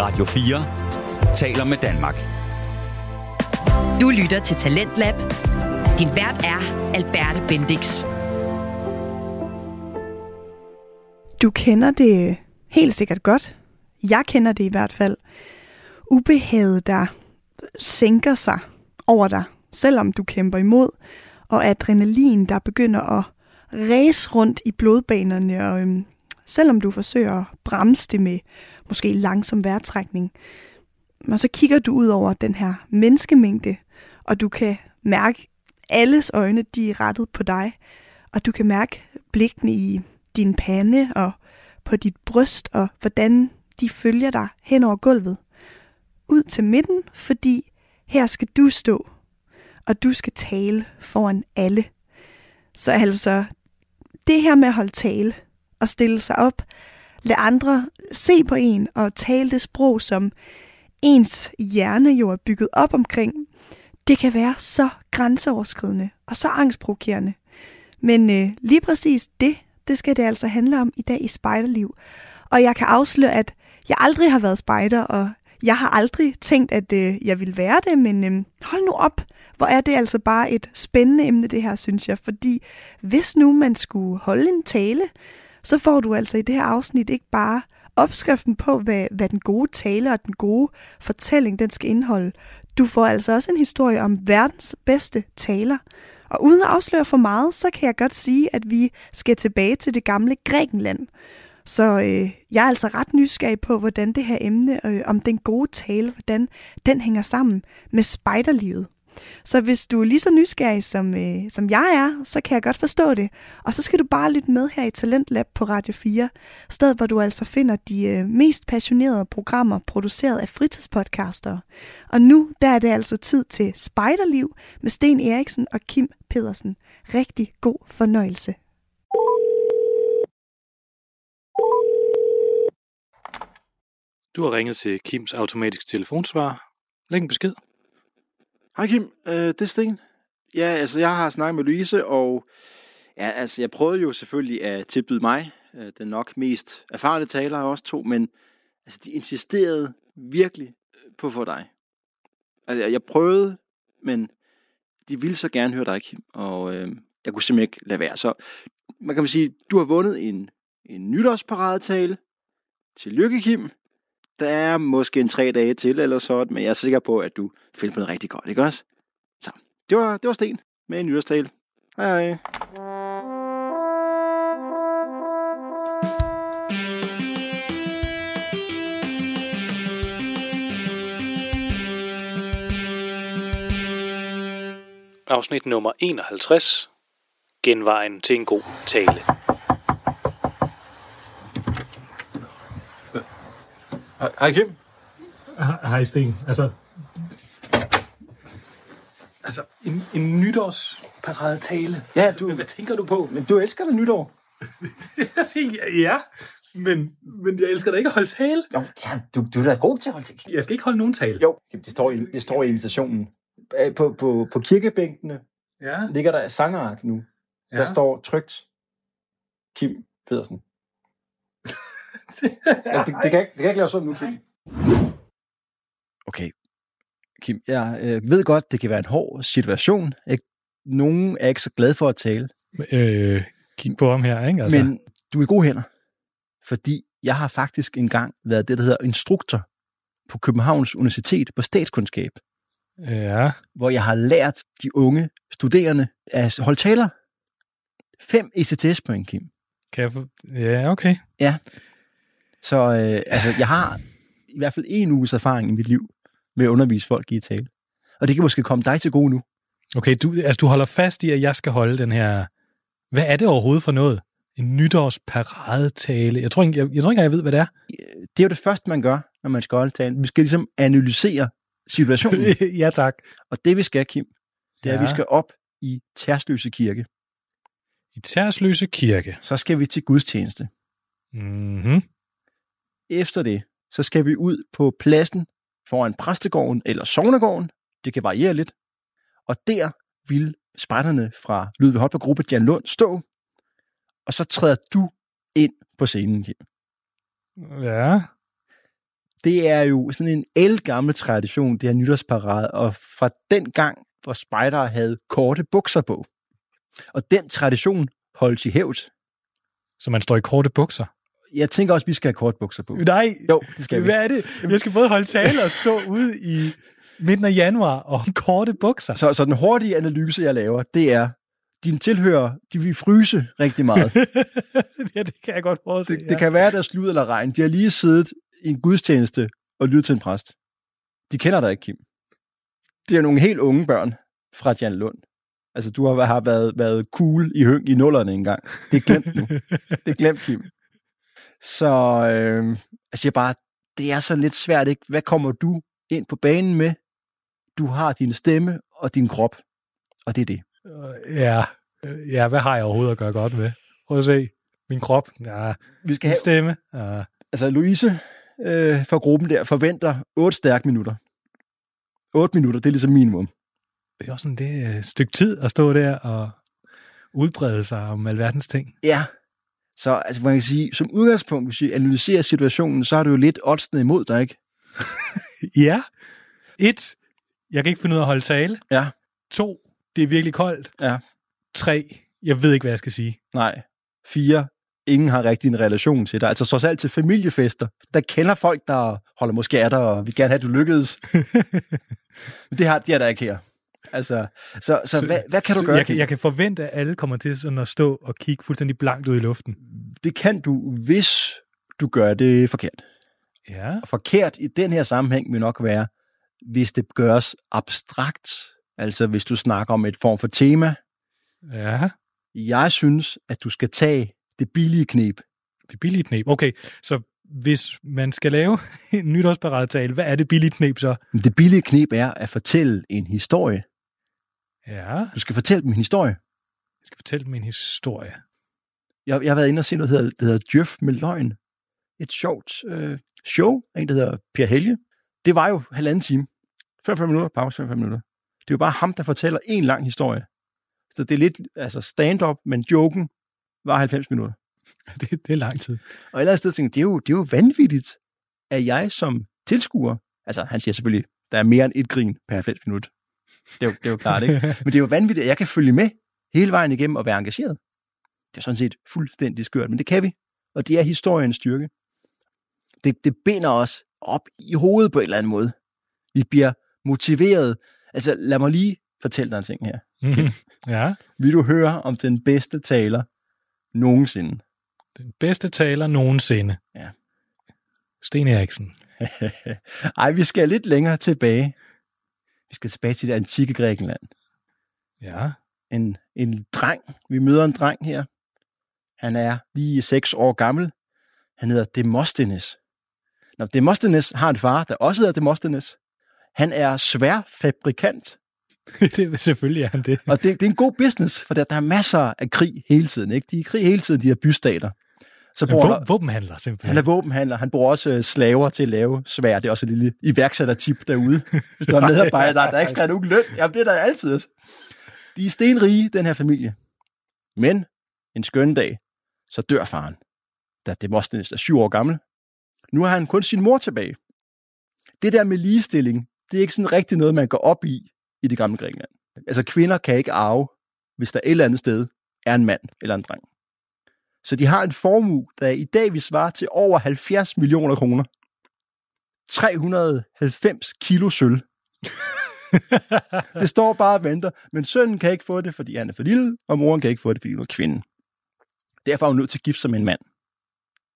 Radio 4 taler med Danmark. Du lytter til Talentlab. Din vært er Alberte Bendix. Du kender det helt sikkert godt. Jeg kender det i hvert fald. Ubehaget, der sænker sig over dig, selvom du kæmper imod, og adrenalin, der begynder at ræse rundt i blodbanerne, og øhm, selvom du forsøger at bremse det med måske langsom vejrtrækning, og så kigger du ud over den her menneskemængde, og du kan mærke alles øjne, de er rettet på dig, og du kan mærke blikkene i din pande og på dit bryst, og hvordan de følger dig hen over gulvet. Ud til midten, fordi her skal du stå, og du skal tale foran alle. Så altså, det her med at holde tale og stille sig op, lade andre se på en og tale det sprog, som ens hjerne jo er bygget op omkring, det kan være så grænseoverskridende og så angstprovokerende. Men øh, lige præcis det, det skal det altså handle om i dag i Spejderliv. Og jeg kan afsløre, at jeg aldrig har været spejder, og jeg har aldrig tænkt, at øh, jeg ville være det, men øh, hold nu op. Hvor er det altså bare et spændende emne, det her, synes jeg. Fordi hvis nu man skulle holde en tale, så får du altså i det her afsnit ikke bare opskriften på, hvad, hvad den gode tale og den gode fortælling, den skal indeholde. Du får altså også en historie om verdens bedste taler. Og uden at afsløre for meget, så kan jeg godt sige, at vi skal tilbage til det gamle Grækenland. Så øh, jeg er altså ret nysgerrig på, hvordan det her emne øh, om den gode tale, hvordan den hænger sammen med spejderlivet. Så hvis du er lige så nysgerrig, som, øh, som jeg er, så kan jeg godt forstå det. Og så skal du bare lytte med her i Talentlab på Radio 4, sted hvor du altså finder de øh, mest passionerede programmer produceret af fritidspodcaster. Og nu der er det altså tid til Spejderliv med Sten Eriksen og Kim Pedersen. Rigtig god fornøjelse. Du har ringet til Kims automatiske telefonsvar. Læg en besked. Hej Kim, øh, det er Sten. Ja, altså jeg har snakket med Louise, og ja, altså jeg prøvede jo selvfølgelig at tilbyde mig øh, den nok mest erfarne taler af os to, men altså de insisterede virkelig på at få dig. Altså jeg prøvede, men de ville så gerne høre dig, Kim, og øh, jeg kunne simpelthen ikke lade være. Så man kan sige, du har vundet en, en nytårsparadetale. Tillykke, Kim. Der er måske en tre dage til eller sådan, men jeg er sikker på, at du filmede på rigtig godt, ikke også? Så, det var, det var Sten med en nyårstal. Hej hej. Afsnit nummer 51. Genvejen til en god tale. Hej, Kim. Hej Sten. Altså, altså en, en nytårsparade tale. Ja, du- Hvad tænker du på? Men du elsker da nytår. ja, men, men jeg elsker da ikke at holde tale. Jo, ja, du, du er da god til at holde til. Jeg skal ikke holde nogen tale. Jo, det står, i, det står i invitationen. På, på, på kirkebænkene Ja, ligger der sangerark nu. Ja. ja. Der står trygt Kim Pedersen. Ja, det, det, kan, ikke- det kan ikke lave sådan nu, Kim. Okay, Kim, jeg øh, ved godt, det kan være en hård situation. Ikke? Nogen er ikke så glade for at tale, Øh, kig på ham her, ikke? altså. men du er i gode hænder. Fordi jeg har faktisk engang været det, der hedder instruktor på Københavns Universitet på statskundskab, Ja, hvor jeg har lært de unge studerende at holde taler. Fem ECTS-point, Kim. kan jeg få... Ja, okay. Så øh, altså, jeg har i hvert fald en uges erfaring i mit liv med at undervise folk i tale. Og det kan måske komme dig til gode nu. Okay, du, altså, du holder fast i, at jeg skal holde den her... Hvad er det overhovedet for noget? En nytårsparadetale. Jeg tror ikke, jeg, jeg, tror ikke, jeg ved, hvad det er. Det er jo det første, man gør, når man skal holde talen. Vi skal ligesom analysere situationen. ja, tak. Og det vi skal, Kim, det er, at vi Ja. skal op i Tærsløse Kirke. I Tærsløse Kirke. Så skal vi til gudstjeneste. Mm-hmm. Efter det, så skal vi ud på pladsen foran præstegården eller sovnegården. Det kan variere lidt. Og der vil spejderne fra Ludvig Holberg Gruppe Jan Lund stå. Og så træder du ind på scenen, Kim. Ja. Det er jo sådan en elgammel tradition, det her nytårsparade, og fra den gang, hvor spejdere havde korte bukser på. Og den tradition holdt i hævd. Så man står i korte bukser. Jeg tænker også, at vi skal have korte bukser på. Nej, Jo, det skal vi. hvad er det? Jeg skal både holde tale og stå ude i midten af januar og korte bukser. Så, så den hurtige analyse, jeg laver, det er, dine tilhører, de vil fryse rigtig meget. ja, det kan jeg godt forestille. Det, det kan være, der er slud eller regn. De har lige siddet i en gudstjeneste og lyttet til en præst. De kender dig ikke, Kim. Det er nogle helt unge børn fra Jan Lund. Altså, du har, har været, været cool i høng i nullerne engang. Det er glemt nu. Det er glemt, Kim. Så øh, altså jeg bare, det er så lidt svært, ikke? Hvad kommer du ind på banen med? Du har din stemme og din krop, og det er det. Øh, Ja, Øh, ja, hvad har jeg overhovedet at gøre godt med? Prøv at se. Min krop, ja, Vi skal have, stemme. Ja. altså Louise øh, fra gruppen der forventer 8 stærke minutter. 8 minutter, det er ligesom minimum. Det er også sådan det et stykke tid at stå der og udbrede sig om alverdens ting. Ja. Så altså, man kan sige, som udgangspunkt, hvis vi analyserer situationen, så har du jo lidt oddsene imod dig, ikke? Ja. Et, jeg kan ikke finde ud af at holde tale. Ja. To, det er virkelig koldt. Ja. Tre, jeg ved ikke, hvad jeg skal sige. Nej. Fire, ingen har rigtig en relation til dig. Altså trods alt til familiefester, der kender folk, der holder måske af dig, og vil gerne have, at du lykkedes. Men det har de er der ikke her. Altså, så, så, så hvad, hvad kan du Så gøre? jeg, kan, jeg kan forvente, at alle kommer til sådan at stå og kigge fuldstændig blankt ud i luften. Det kan du, hvis du gør det forkert. Ja. Og forkert i den her sammenhæng vil nok være, hvis det gøres abstrakt. Altså hvis du snakker om et form for tema. Ja. Jeg synes, at du skal tage det billige knep. Det billige knep. Okay, så hvis man skal lave en nytårsparadetale, hvad er det billige knep så? Det billige knep er at fortælle en historie. Ja, Du skal fortælle dem en historie. jeg skal fortælle dem en historie. Jeg, jeg har været inde og se noget, der hedder, der hedder Djøf med løgn. Et sjovt øh, show af en, der hedder Per Helge. Det var jo halvanden time. 45 minutter, pause 45 minutter. Det er jo bare ham, der fortæller en lang historie. Så det er lidt altså stand-up, men joken var 90 minutter. Det, det er lang tid. Og et eller andet sted tænkte jeg, det er jo, det er jo vanvittigt, at jeg som tilskuer, altså han siger selvfølgelig, der er mere end et grin per 90 minutter. Det er jo, det er jo klart, ikke? Men det er jo vanvittigt, at jeg kan følge med hele vejen igennem og være engageret. Det er sådan set fuldstændig skørt, men det kan vi. Og det er historiens styrke. Det, det binder os op i hovedet på en eller anden måde. Vi bliver motiveret. Altså, lad mig lige fortælle dig en ting her. Mm-hmm. Ja. Vil du høre om den bedste taler nogensinde? Den bedste taler nogensinde. Ja. Sten Eriksen. Ej, vi skal lidt længere tilbage. Vi skal tilbage til det antikke Grækenland. Ja. En, en dreng. Vi møder en dreng her. Han er lige seks år gammel. Han hedder Demosthenes. Nå, Demosthenes har en far, der også hedder Demosthenes. Han er sværfabrikant, det er selvfølgelig er han det. og det, det er en god business, for der, der er masser af krig hele tiden. Ikke? De er i krig hele tiden, de her bystater. Så bruger han, vå- våbenhandler simpelthen. han er våbenhandler. Han bruger også øh, slaver til at lave svær. Det er også et lille iværksættertip derude. Hvis du er medarbejder, der, der ikke skal have nogen løn. Jamen, det er der altid. De er stenrige, den her familie. Men en skøn dag, så dør faren. Da Demosthenes er syv år gammel. Nu har han kun sin mor tilbage. Det der med ligestilling, det er ikke sådan rigtig noget, man går op i i det gamle Grækenland. Altså kvinder kan ikke arve, hvis der et eller andet sted er en mand eller en dreng. Så de har en formue, der i dag vil svare til over 70 millioner kroner. 390 kilo sølv. det står bare og venter, men sønnen kan ikke få det, fordi han er for lille, og moren kan ikke få det, fordi hun er kvinde. Derfor er hun nødt til at gifte sig med en mand.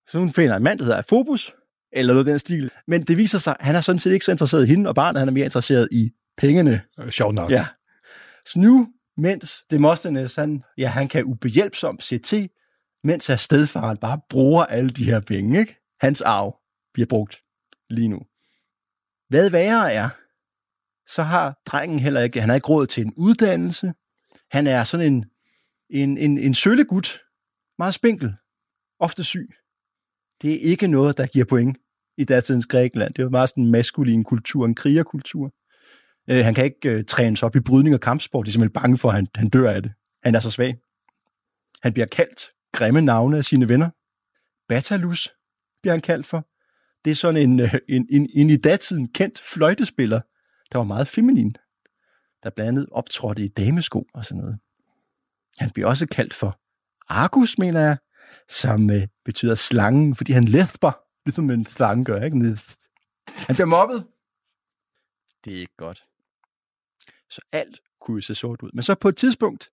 Så hun finder en mand, der hedder Phobos, eller noget den stil. Men det viser sig, at han er sådan set ikke så interesseret i hende og barnet, han er mere interesseret i pengene. Øh, Sjovt nok. Ja. Så nu, mens Demosthenes, han, ja, han kan ubehjælpsomt se til, mens at stedfaren bare bruger alle de her penge, ikke? Hans arv bliver brugt lige nu. Hvad værre er, så har drengen heller ikke, han har ikke råd til en uddannelse. Han er sådan en, en, en, en søllegut, meget spinkel, ofte syg. Det er ikke noget, der giver point i datidens Grækenland. Det var meget sådan en maskulin kultur, en krigerkultur. Øh, han kan ikke øh, trænes op i brydning og kampsport. De er simpelthen bange for, at han, han dør af det. Han er så svag. Han bliver kaldt grimme navne af sine venner. Batalus bliver han kaldt for. Det er sådan en, øh, en, en, en i datiden kendt fløjtespiller, der var meget feminin, der blandt andet optrådte i damesko og sådan noget. Han bliver også kaldt for Argus, mener jeg, som øh, betyder slangen, fordi han læthber, ligesom en slange gør, ikke? Øh, han bliver mobbet. Det er ikke godt. Så alt kunne se sort ud. Men så på et tidspunkt,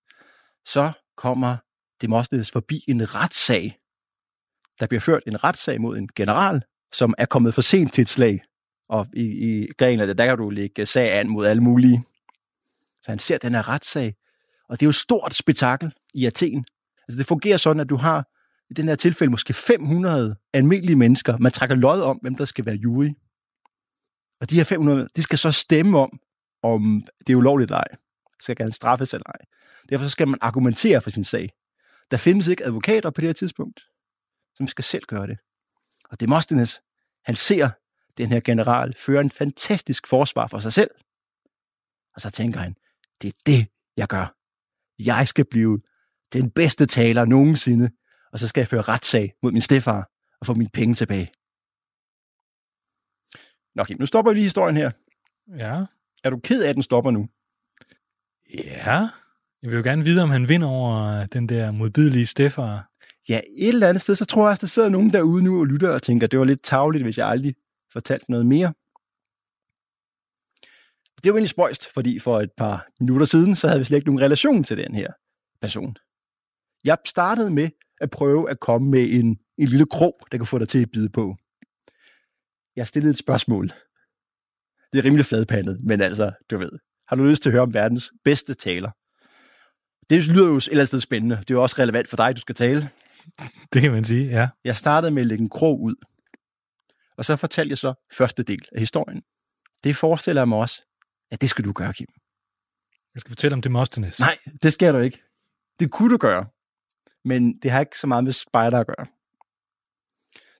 så kommer Demosthenes forbi en retssag. Der bliver ført en retssag mod en general, som er kommet for sent til et slag. Og i, i Grækenland, der kan du lægge sag an mod alle mulige. Så han ser den her retssag. Og det er jo et stort spektakel i Athen. Altså det fungerer sådan, at du har i den her tilfælde måske 500 almindelige mennesker. Man trækker lod om, hvem der skal være jury. Og de her 500, de skal så stemme om, om det er ulovligt eller ej. Skal gerne straffes eller ej. Derfor så skal man argumentere for sin sag. Der findes ikke advokater på det her tidspunkt, som skal selv gøre det. Og Demosthenes, han ser den her general føre en fantastisk forsvar for sig selv. Og så tænker han, det er det, jeg gør. Jeg skal blive den bedste taler nogensinde, og så skal jeg føre retssag mod min stefar og få mine penge tilbage. Nå, okay, nu stopper vi lige historien her. Ja. Er du ked af, at den stopper nu? Ja. Jeg vil jo gerne vide, om han vinder over øh, den der modbydelige Steffer. Ja, et eller andet sted, så tror jeg også, der sidder nogen derude nu og lytter og tænker, det var lidt tavligt, hvis jeg aldrig fortalte noget mere. Det er jo egentlig spøjst, fordi for et par minutter siden, så havde vi slet ikke nogen relation til den her person. Jeg startede med at prøve at komme med en, en lille krog, der kan få dig til at bide på. Jeg stillede et spørgsmål. Det er rimelig fladpandet, men altså, du ved. Har du lyst til at høre om verdens bedste taler? Det lyder jo et eller andet sted spændende. Det er jo også relevant for dig, du skal tale. Det kan man sige, ja. Jeg startede med at lægge en krog ud. Og så fortalte jeg så første del af historien. Det forestiller jeg mig også, at det skal du gøre, Kim. Jeg skal fortælle om Demosthenes. Nej, det skal du ikke. Det kunne du gøre. Men det har ikke så meget med spejder at gøre.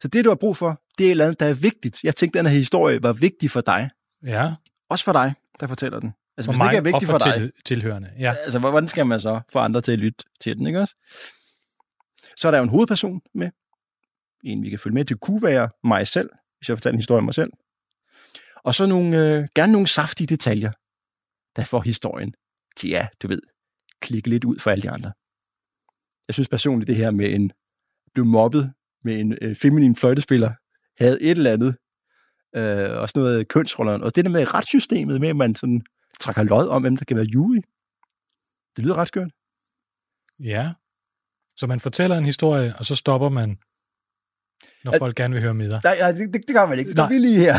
Så det, du har brug for, det er et eller andet, der er vigtigt. Jeg tænkte, at den her historie var vigtig for dig. Ja, Også for dig, der fortæller den. Altså, for hvis mig den ikke er vigtig og for, for dig, til, tilhørende. Ja. altså, hvordan skal man så få andre til at lytte til den, ikke også? Så er der jo en hovedperson med. En, vi kan følge med. Det kunne være mig selv, hvis jeg fortæller en historie om mig selv. Og så nogle, øh, gerne nogle saftige detaljer, der får historien til, ja, du ved, klikke lidt ud for alle de andre. Jeg synes personligt, det her med en blev mobbet med en øh, feminin fløjtespiller, havde et eller andet, øh, også noget kønsrolleren, og det der med retssystemet, med at man sådan trækker lod om, hvem der kan være jury. Det lyder ret skørt. ja. Så man fortæller en historie, og så stopper man, når Al- folk gerne vil høre mere. Nej, nej det, det, det gør man ikke. Det Nej. vi lige her.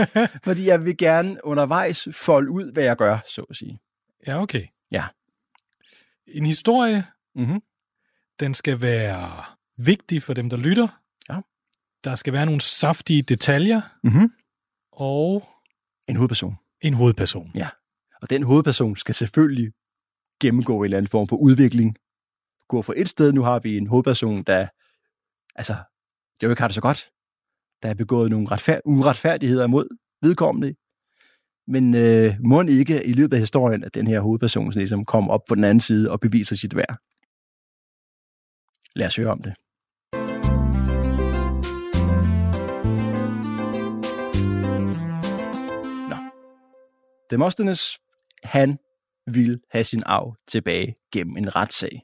Fordi jeg vil gerne undervejs folde ud, hvad jeg gør, så at sige. Ja, okay. Ja. En historie, Mm-hmm. den skal være vigtig for dem, der lytter. Ja. Der skal være nogle saftige detaljer, Mm-hmm. og En hovedperson. en hovedperson. Og den hovedperson skal selvfølgelig gennemgå en eller anden form for udvikling. Gå fra et sted, nu har vi en hovedperson, der altså, det jo ikke har det så godt. Der er begået nogle retfærd- uretfærdigheder mod vedkommende. Men øh, må ikke i løbet af historien, at den her hovedperson ligesom kommer op på den anden side og beviser sit værd. Lad os høre om det. Demosthenes, han vil have sin arv tilbage gennem en retssag.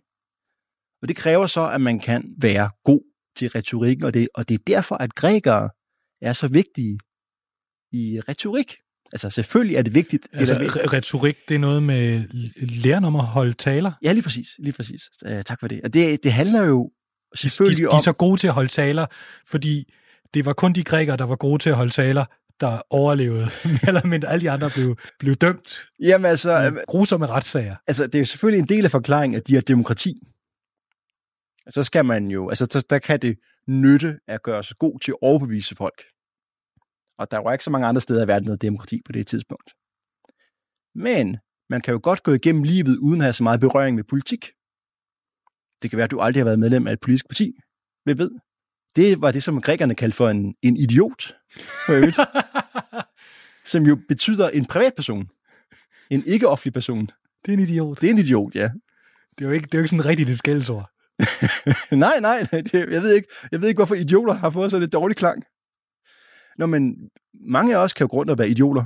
Og det kræver så, at man kan være god til retorikken, og det, og det er derfor, at grækere er så vigtige i retorik. Altså selvfølgelig er det vigtigt. Det Altså, er re- retorik, det er noget med læren om at holde taler. Ja, lige præcis. Lige præcis. Uh, tak for det. Og det, det handler jo De, selvfølgelig de, de om... er så gode til at holde taler, fordi det var kun de grækere, der var gode til at holde taler, der overlevede. Eller mindre alle de andre blev, blev dømt Jamen altså, i grusomme retssager. altså, det er jo selvfølgelig en del af forklaringen, at de har demokrati. Så skal man jo, altså der, der kan det nytte at gøre sig god til at overbevise folk. Og der var ikke så mange andre steder i verden, der demokrati på det tidspunkt. Men man kan jo godt gå igennem livet uden at have så meget berøring med politik. Det kan være, at du aldrig har været medlem af et politisk parti. Hvem ved? Det var det, som grækerne kaldte for en, en idiot. Som jo betyder en privatperson. En ikke-offentlig person. Det er en idiot. Det er en idiot, ja. Det er jo ikke, det er jo ikke sådan rigtigt et skældsord. nej, nej, det, jeg, ved ikke, jeg ved ikke, hvorfor idioter har fået sådan et dårligt klang. Nå, men mange af os kan jo grund at være idioter.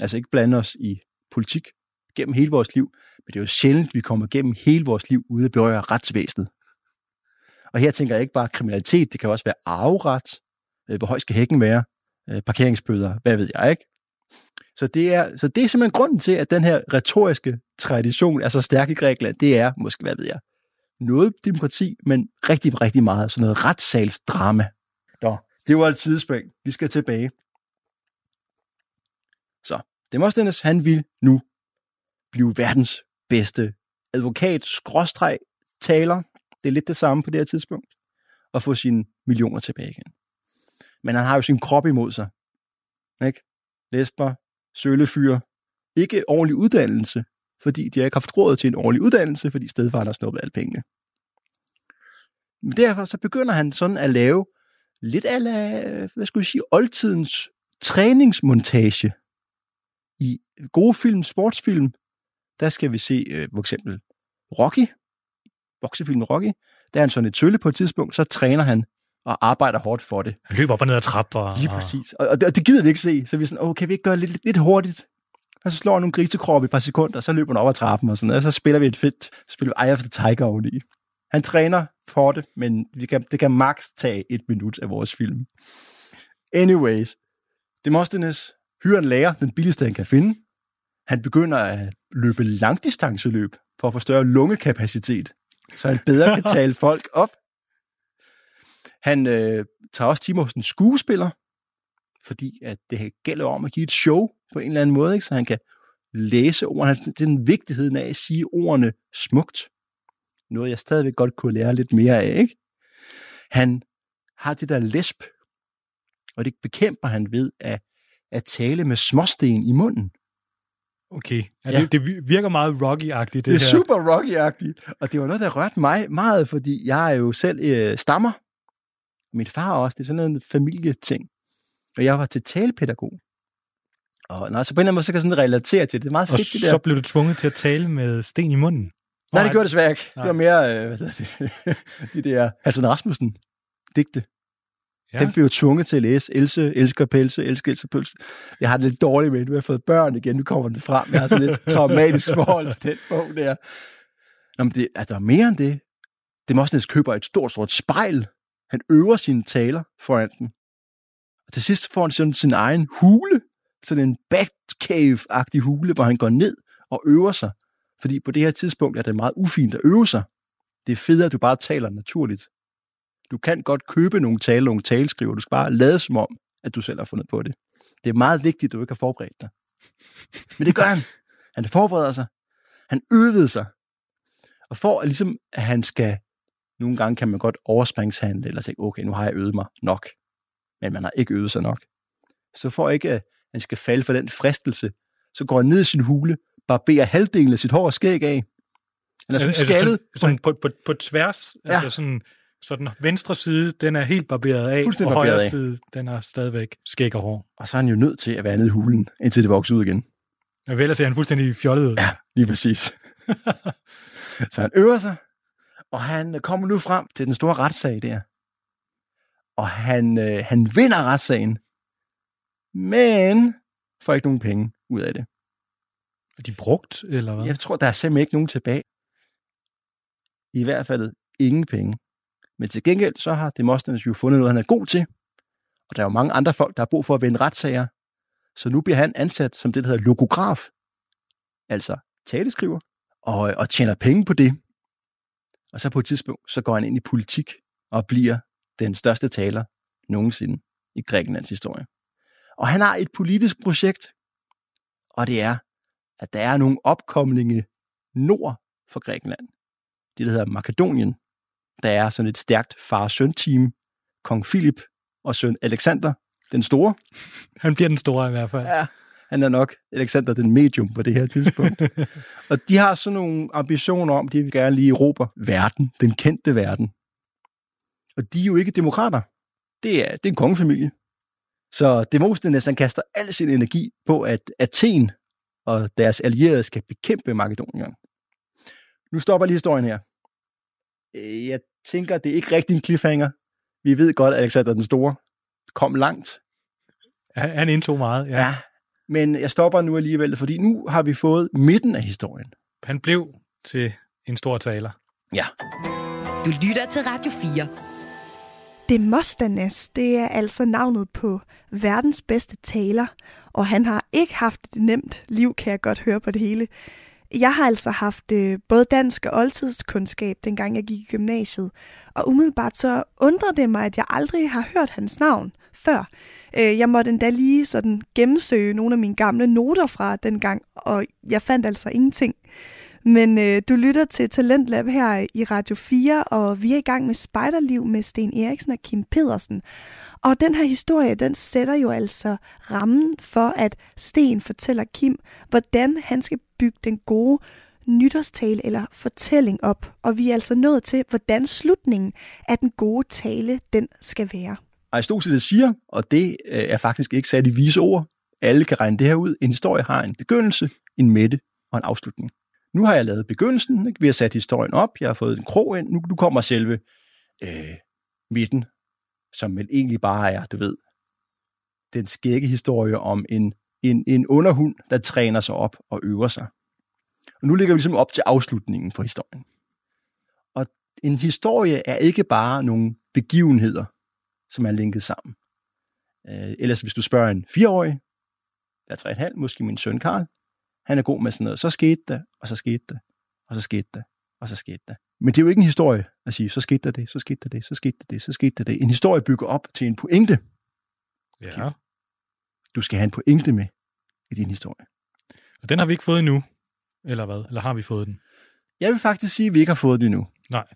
Altså ikke blande os i politik gennem hele vores liv. Men det er jo sjældent, vi kommer gennem hele vores liv ude at berøre retsvæsenet. Og her tænker jeg ikke bare kriminalitet, det kan også være arveret. Øh, hvor høj skal hækken være? Øh, parkeringsbøder, hvad ved jeg, ikke? Så det, er, så det er simpelthen grunden til, at den her retoriske tradition er så stærk i Grækenland. Det er, måske hvad ved jeg, noget demokrati, men rigtig, rigtig meget sådan noget retssalsdrama. Nå, det var et tidsspring. Vi skal tilbage. Så, Demosthenes, han vil nu blive verdens bedste advokat, skråstreg, taler. Det er lidt det samme på det her tidspunkt. At få sine millioner tilbage igen. Men han har jo sin krop imod sig. Ikke? Lesber, sølefyr, ikke ordentlig uddannelse, fordi de har ikke haft råd til en ordentlig uddannelse, fordi stedfaren har snuppet alle pengene. Men derfor så begynder han sådan at lave lidt af, hvad skulle jeg sige, oldtidens træningsmontage. I gode film, sportsfilm, der skal vi se øh, for eksempel Rocky, boksefilmen Rocky, der er han sådan et tølle på et tidspunkt, så træner han og arbejder hårdt for det. Han løber op og ned ad trapper. Lige præcis. Og, og, det, og det gider vi ikke se. Så vi er sådan, oh, kan vi ikke gøre det lidt, lidt, hurtigt? Og så slår han nogle grisekrop i et par sekunder, og så løber han op ad trappen og sådan noget. Og så spiller vi et fedt spil Eye of the Tiger oveni. Han træner for det, men vi kan, det kan max tage et minut af vores film. Anyways, Demosthenes hyrer en lærer, den billigste han kan finde. Han begynder at løbe langdistanceløb for at få større lungekapacitet, så han bedre kan tale folk op. Han øh, tager også timer hos en skuespiller, fordi at det gælder om at give et show på en eller anden måde, ikke? så han kan læse ordene. Det er den vigtigheden af at sige ordene smukt. Noget, jeg stadigvæk godt kunne lære lidt mere af. Ikke? Han har det der lesp, og det bekæmper han ved at, at tale med småsten i munden. Okay, ja, Ja. Det, det virker meget Rocky-agtigt, det, Det er her. super Rocky-agtigt, og det var noget, der rørte mig meget, fordi jeg er jo selv øh, stammer. Min far også, det er sådan en familieting. Og jeg var til talepædagog. Og nej, så på en eller anden måde, så kan jeg sådan relatere til det. Det er meget Og fedt, det der. så blev du tvunget til at tale med sten i munden. Nej, det gjorde det desværre ikke. Nej. Det var mere, øh, hvad det, de der Halsen Rasmussen digte. Ja. Den blev jo tvunget til at læse. Else, elsker pelse, elsker Else pølse. Jeg har det lidt dårligt med det. Nu har jeg fået børn igen. Nu kommer den frem. Jeg har sådan lidt traumatisk forhold til den bog der. Nå, men det, altså, der er mere end det. Demosthenes køber et stort, stort spejl. Han øver sine taler foran den. Og til sidst får han sådan sin egen hule. Sådan en Batcave-agtig hule, hvor han går ned og øver sig. Fordi på det her tidspunkt er det meget ufint at øve sig. Det er federe, at du bare taler naturligt. Du kan godt købe nogle tale, nogle taleskriver. Du skal bare lade som om, at du selv har fundet på det. Det er meget vigtigt, at du ikke har forberedt dig. Men det gør han. Han forbereder sig. Han øvede sig. Og for at ligesom, at han skal, nogle gange kan man godt overspringshandle, eller tænke, okay, nu har jeg øvet mig nok. Men man har ikke øvet sig nok. Så for ikke, at han skal falde for den fristelse, så går han ned i sin hule, barberer halvdelen af sit hår og skæg af. Han er sådan altså, skaldet. sådan, sådan på, på, på tværs, ja. Altså sådan, så den venstre side, den er helt barberet af, og højre af. side, den er stadigvæk skæg og hår. Og så er han jo nødt til at være nede i hulen, indtil det vokser ud igen. Men ellers ser han fuldstændig fjollet ud. Ja, lige præcis. så han øver sig, og han kommer nu frem til den store retssag der. Og han, øh, han vinder retssagen, men får ikke nogen penge ud af det. Er de brugt, eller hvad? Jeg tror, der er simpelthen ikke nogen tilbage. I hvert fald ingen penge. Men til gengæld, så har Demosthenes jo fundet noget, han er god til. Og der er jo mange andre folk, der har brug for at vinde retssager. Så nu bliver han ansat som det, der hedder logograf. Altså taleskriver. Og, og tjener penge på det. Og så på et tidspunkt, så går han ind i politik og bliver den største taler nogensinde i Grækenlands historie. Og han har et politisk projekt, og det er, at der er nogle opkomlinge nord for Grækenland. Det, der hedder Makedonien. Der er sådan et stærkt far-søn-team. Kong Philip og søn Alexander, den store. Han bliver den store i hvert fald. Ja, han er nok Alexander den medium på det her tidspunkt. og de har sådan nogle ambitioner om, de vil gerne lige erobre verden, den kendte verden. Og de er jo ikke demokrater. Det er, det er en kongefamilie. Så Demosthenes han kaster al sin energi på, at Athen og deres allierede skal bekæmpe Makedonien. Nu stopper lige historien her. Øh, Jeg tænker, det er ikke rigtig en cliffhanger. Vi ved godt, at Alexander den Store kom langt. Han, han indtog meget, ja. Ja. Men jeg stopper nu alligevel, fordi nu har vi fået midten af historien. Han blev til en stor taler. Ja. Du lytter til Radio 4. Demosthenes, det er altså navnet på verdens bedste taler, og han har ikke haft et nemt liv, kan jeg godt høre på det hele. Jeg har altså haft øh, både dansk og oldtidskundskab, dengang jeg gik i gymnasiet, og umiddelbart så undrer det mig, at jeg aldrig har hørt hans navn før. Øh, jeg måtte endda lige sådan gennemsøge nogle af mine gamle noter fra dengang, og jeg fandt altså ingenting. Men øh, du lytter til Talentlab her i Radio 4, og vi er i gang med Spejderliv med Sten Eriksen og Kim Pedersen. Og den her historie, den sætter jo altså rammen for, at Sten fortæller Kim, hvordan han skal bygge den gode nytårstale eller fortælling op. Og vi er altså nået til, hvordan slutningen af den gode tale, den skal være. Aristoteles siger, og det øh, er faktisk ikke sat i vise ord, alle kan regne det her ud, en historie har en begyndelse, en midte og en afslutning. Nu har jeg lavet begyndelsen, ikke? vi har sat historien op, jeg har fået en krog ind, nu, nu kommer selve øh, midten, som vel egentlig bare er, du ved, den skægge historie om en, en, en underhund, der træner sig op og øver sig. Og nu ligger vi ligesom op til afslutningen for historien. Og en historie er ikke bare nogle begivenheder, som er linket sammen. Øh, ellers hvis du spørger en fireårig, der er tre et halvt, måske min søn Karl, han er god med sådan noget. Så skete det, og så skete det, og så skete det, og så skete det. Men det er jo ikke en historie at sige, så skete der det, så skete der det, så skete der det, så skete der det. En historie bygger op til en pointe. Ja. Du skal have en pointe med i din historie. Og den har vi ikke fået endnu. Eller hvad? Eller har vi fået den? Jeg vil faktisk sige, at vi ikke har fået det endnu. Nej.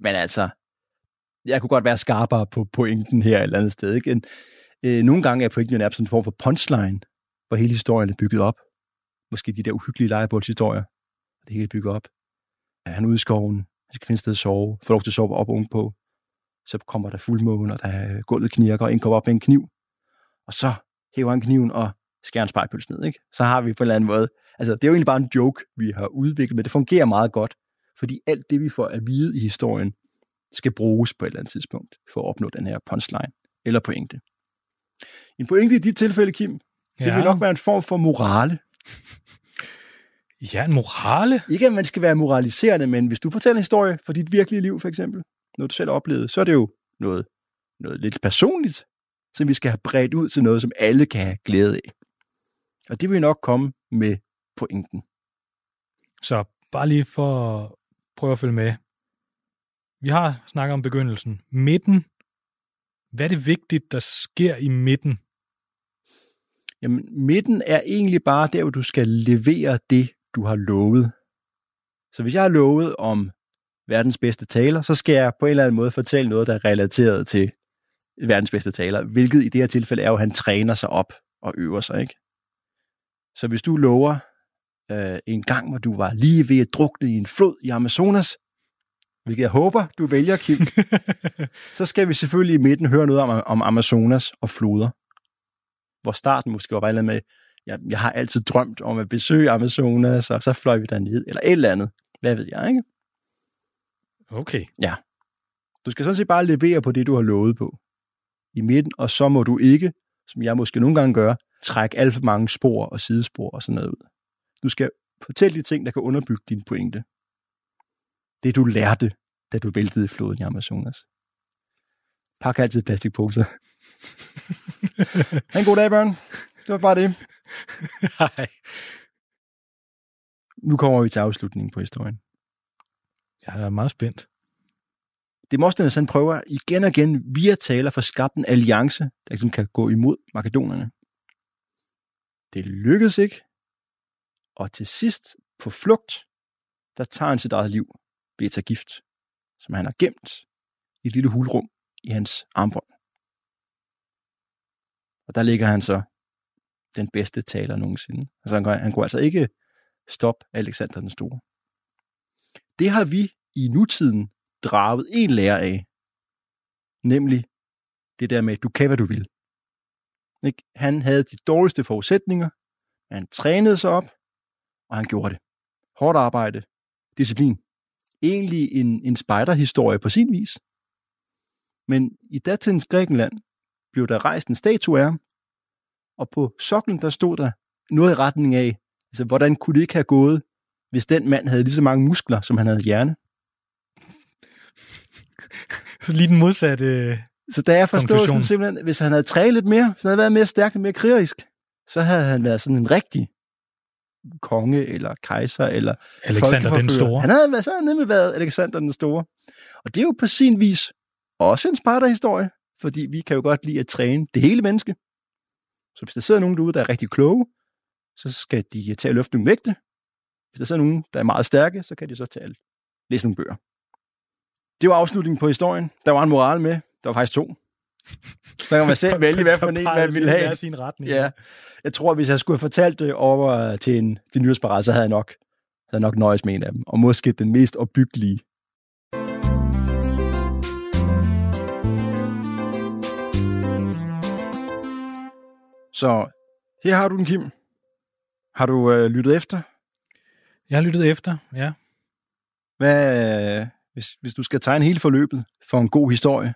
Men altså, jeg kunne godt være skarpere på pointen her et eller andet sted. Ikke? En, øh, nogle gange er pointen jo sådan en form for punchline, hvor hele historien er bygget op. Måske de der uhyggelige lejebålshistorier, det hele er bygget op. Han er ude i skoven, han skal finde sted at sove, få lov til at sove op ovenpå. Så kommer der fuldmåne, og der er gulvet knirker, og en kommer op med en kniv. Og så hæver han kniven og skærer en spejpøls ned. Ikke? Så har vi på en eller anden måde... Altså, det er jo egentlig bare en joke, vi har udviklet, men det fungerer meget godt. Fordi alt det, vi får at vide i historien, skal bruges på et eller andet tidspunkt for at opnå den her punchline eller pointe. En pointe i dit tilfælde, Kim, det Ja. vil nok være en form for morale. Ja, en morale. Ikke at man skal være moraliserende, men hvis du fortæller en historie fra dit virkelige liv, for eksempel, noget du selv har oplevet, så er det jo noget, noget lidt personligt, som vi skal have bredt ud til noget, som alle kan have glæde af. Og det vil nok komme med pointen. Så bare lige for at prøve at følge med. Vi har snakket om begyndelsen. Midten. Hvad er det vigtigt, der sker i midten? Jamen, midten er egentlig bare der, hvor du skal levere det, du har lovet. Så hvis jeg har lovet om verdens bedste taler, så skal jeg på en eller anden måde fortælle noget, der er relateret til verdens bedste taler, hvilket i det her tilfælde er jo, at han træner sig op og øver sig, ikke? Så hvis du lover øh, en gang, hvor du var lige ved at drukne i en flod i Amazonas, hvilket jeg håber, du vælger, Kim, så skal vi selvfølgelig i midten høre noget om, om Amazonas og floder. Hvor starten måske var bare med, jeg, jeg har altid drømt om at besøge Amazonas, og så fløj vi derned, eller et eller andet. Hvad ved jeg, ikke? Okay. Du skal sådan set bare levere på det, du har lovet på i midten, og så må du ikke, som jeg måske nogle gange gør, trække alt for mange spor og sidespor og sådan noget ud. Du skal fortælle de ting, der kan underbygge din pointe. Det, du lærte, da du væltede floden i Amazonas. Pak altid plastikposer. en god dag, børn. Det var bare det. Hej. Nu kommer vi til afslutningen på historien. Jeg er meget spændt. Demosthenes han prøver igen og igen via taler for skabt en alliance, der ligesom kan gå imod makedonerne. Det lykkedes ikke, og til sidst på flugt, der tager han sit eget liv ved at tage gift, som han har gemt i et lille hulrum i hans armbånd. Og der ligger han så den bedste taler nogensinde. Altså han, kunne- han kunne altså ikke stoppe Alexander den Store. Det har vi i nutiden draget en lære af. Nemlig det der med, du kan, hvad du vil. Ikke? Han havde de dårligste forudsætninger, han trænede sig op, og han gjorde det. Hårdt arbejde, disciplin. Egentlig en, en spejderhistorie på sin vis. Men i datidens Grækenland blev der rejst en statue af ham, og på soklen, der stod der noget i retning af, altså, hvordan kunne det ikke have gået, hvis den mand havde lige så mange muskler, som han havde hjerne. Så lige den modsatte... Så der er forståelsen Konklusion. simpelthen, hvis han havde trænet lidt mere, hvis han havde været mere stærk og mere krigerisk, så havde han været sådan en rigtig konge eller kejser eller Alexander den. Store. Han havde, så havde nemlig været Alexander den Store. Og det er jo på sin vis også en Sparta-historie, fordi vi kan jo godt lide at træne det hele menneske. Så hvis der sidder nogen derude, der er rigtig kloge, så skal de tage og løfte nogle vægte. Hvis der sidder nogen, der er meget stærke, så kan de så tage og læse nogle bøger. Det var afslutningen på historien. Der var en moral med. Der var faktisk to. Så kan man selv vælge, hvad for en man ville have. sin retning. Ja, jeg tror, hvis jeg skulle have fortalt det over til en de nyhedsparat, så havde jeg nok, så havde jeg nok nøjes med en af dem. Og måske den mest opbyggelige. Så her har du den, Kim. Har du øh, lyttet efter? Jeg har lyttet efter, ja. Hvad, øh, hvis, hvis du skal tegne hele forløbet for en god historie?